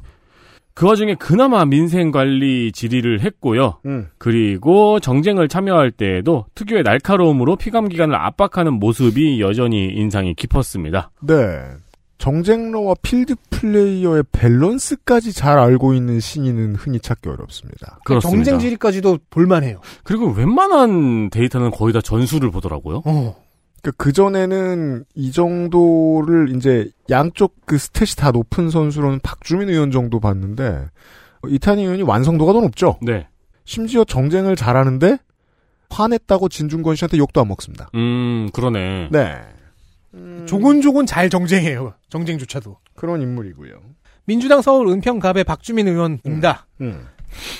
그 와중에 그나마 민생 관리 질의를 했고요. 음. 그리고 정쟁을 참여할 때에도 특유의 날카로움으로 피감 기관을 압박하는 모습이 여전히 인상이 깊었습니다. 네. 정쟁러와 필드 플레이어의 밸런스까지 잘 알고 있는 신인은 흔히 찾기 어렵습니다. 그렇습니다. 정쟁 지리까지도 볼만해요. 그리고 웬만한 데이터는 거의 다 전수를 보더라고요. 그 전에는 이 정도를 이제 양쪽 그 스탯이 다 높은 선수로는 박주민 의원 정도 봤는데 이탄희 의원이 완성도가 더 높죠. 네. 심지어 정쟁을 잘하는데 화냈다고 진중권 씨한테 욕도 안 먹습니다. 음, 그러네. 네. 조곤조곤 잘 정쟁해요. 정쟁조차도. 그런 인물이고요. 민주당 서울 은평갑의 박주민 의원입니다. 음.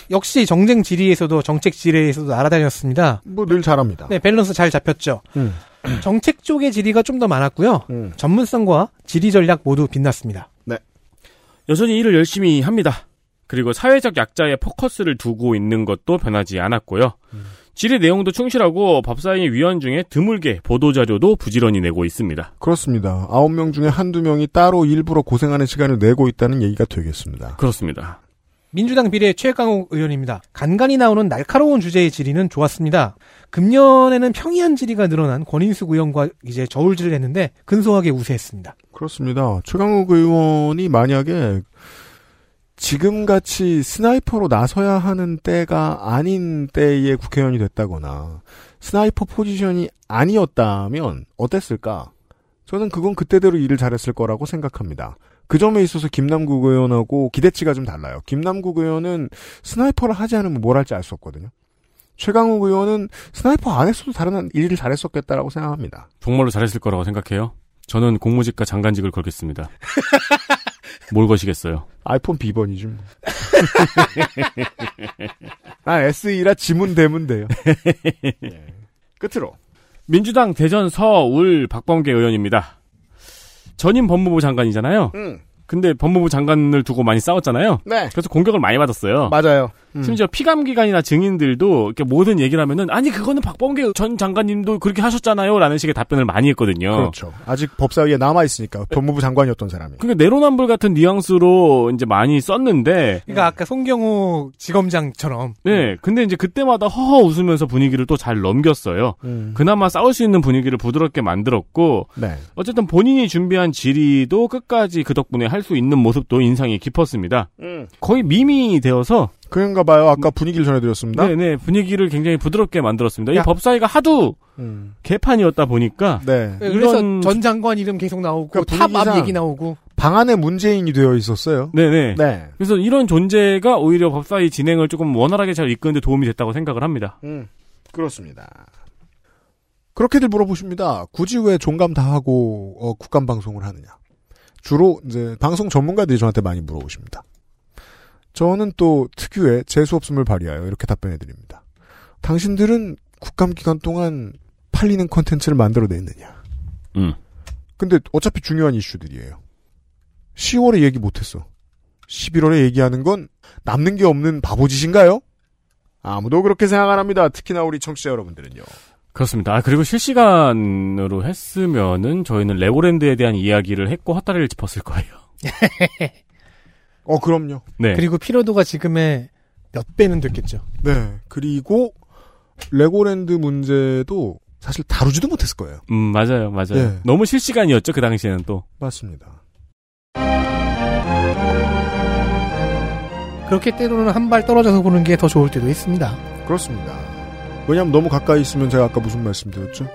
역시 정쟁 질의에서도 정책 질의에서도 날아다녔습니다. 뭐 늘 잘합니다. 네, 밸런스 잘 잡혔죠. 음. 정책 쪽의 질의가 좀 더 많았고요. 전문성과 질의 전략 모두 빛났습니다. 네. 여전히 일을 열심히 합니다. 그리고 사회적 약자에 포커스를 두고 있는 것도 변하지 않았고요. 질의 내용도 충실하고 법사위 위원 중에 드물게 보도자료도 부지런히 내고 있습니다. 그렇습니다. 아홉 명 중에 한두 명이 따로 일부러 고생하는 시간을 내고 있다는 얘기가 되겠습니다. 그렇습니다. 민주당 비례 최강욱 의원입니다. 간간히 나오는 날카로운 주제의 질의는 좋았습니다. 금년에는 평이한 질의가 늘어난 권인숙 의원과 이제 저울질을 했는데 근소하게 우세했습니다. 그렇습니다. 최강욱 의원이 만약에 지금같이 스나이퍼로 나서야 하는 때가 아닌 때에 국회의원이 됐다거나 sniper 포지션이 아니었다면 어땠을까? 저는 그건 그때대로 일을 잘했을 거라고 생각합니다. 그 점에 있어서 김남국 의원하고 기대치가 좀 달라요. 김남국 의원은 sniper를 하지 않으면 뭘 할지 알 수 없거든요. 최강욱 의원은 sniper 안 했어도 다른 일을 잘했었겠다라고 생각합니다. 정말로 잘했을 거라고 생각해요. 저는 공무직과 장관직을 걸겠습니다. 뭘 거시겠어요? 아이폰 비번이죠. 뭐. 난 SE라 지문 대면 돼요. 예. 끝으로. 민주당 대전 서울 박범계 의원입니다. 전임 법무부 장관이잖아요. 음. 근데 법무부 장관을 두고 많이 싸웠잖아요. 네. 그래서 공격을 많이 받았어요. 맞아요. 음. 심지어 피감기관이나 증인들도 이렇게 모든 얘기를 하면은 아니 그거는 박범계 전 장관님도 그렇게 하셨잖아요라는 식의 답변을 많이 했거든요. 그렇죠. 아직 법사위에 남아 있으니까 법무부 장관이었던 사람이. 그러니까 내로남불 같은 뉘앙스로 이제 많이 썼는데 그러니까 아까 송경호 지검장처럼 네, 근데 이제 그때마다 허허 웃으면서 분위기를 또 잘 넘겼어요. 음. 그나마 싸울 수 있는 분위기를 부드럽게 만들었고, 네. 어쨌든 본인이 준비한 질의도 끝까지 그 덕분에 할수 있는 모습도 인상이 깊었습니다. 음. 거의 밈이 되어서 그런가 봐요. 아까 분위기를 전해드렸습니다. 네네 분위기를 굉장히 부드럽게 만들었습니다. 야. 이 법사위가 하도 음. 개판이었다 보니까 네. 그래서 이런 전 장관 이름 계속 나오고 그러니까 탑앞 분위기상- 얘기 나오고 방 안에 문재인이 되어 있었어요. 네네. 네. 그래서 이런 존재가 오히려 법사위 진행을 조금 원활하게 잘 이끄는데 도움이 됐다고 생각을 합니다. 음, 그렇습니다. 그렇게들 물어보십니다. 굳이 왜 종감 다 하고 어, 국감 방송을 하느냐? 주로 이제 방송 전문가들이 저한테 많이 물어보십니다. 저는 또 특유의 재수 없음을 발휘하여 이렇게 답변해 드립니다. 당신들은 국감 기간 동안 팔리는 컨텐츠를 만들어냈느냐? 음. 근데 어차피 중요한 이슈들이에요. 10월에 얘기 못했어. 11월에 얘기하는 건 남는 게 없는 바보짓인가요? 아무도 그렇게 생각 안 합니다. 특히나 우리 청취자 여러분들은요. 그렇습니다. 아, 그리고 실시간으로 했으면은 저희는 레고랜드에 대한 이야기를 했고 헛다리를 짚었을 거예요. 어, 그럼요. 네. 그리고 피로도가 지금의 몇 배는 됐겠죠. 네. 그리고 레고랜드 문제도 사실 다루지도 못했을 거예요. 음, 맞아요, 맞아요. 예. 너무 실시간이었죠, 그 당시에는 또. 맞습니다. 그렇게 때로는 한 발 떨어져서 보는 게 더 좋을 때도 있습니다. 그렇습니다. 왜냐하면 너무 가까이 있으면 제가 아까 무슨 말씀드렸죠?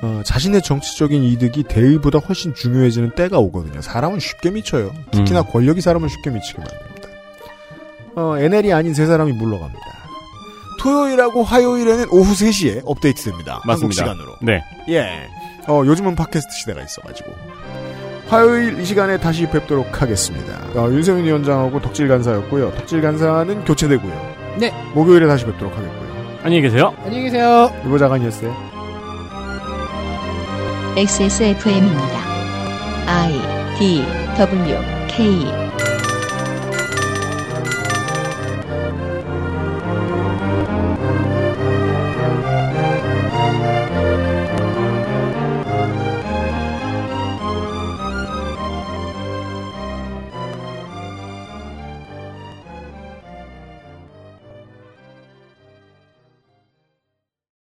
어, 자신의 정치적인 이득이 대의보다 훨씬 중요해지는 때가 오거든요. 사람은 쉽게 미쳐요. 특히나 음. 권력이 사람을 쉽게 미치게 만듭니다. 어, NL이 아닌 세 사람이 물러갑니다. 토요일하고 화요일에는 오후 3시에 업데이트됩니다. 맞습니다. 시간으로. 네. 예. 어, 요즘은 팟캐스트 시대가 있어가지고. 화요일 이 시간에 다시 뵙도록 하겠습니다. 어, 윤세민 위원장하고 덕질 간사였고요. 덕질 간사는 교체되고요. 네. 목요일에 다시 뵙도록 하겠고요. 안녕히 계세요. 안녕히 계세요. 유보자관이었어요. XSFM입니다. I D W K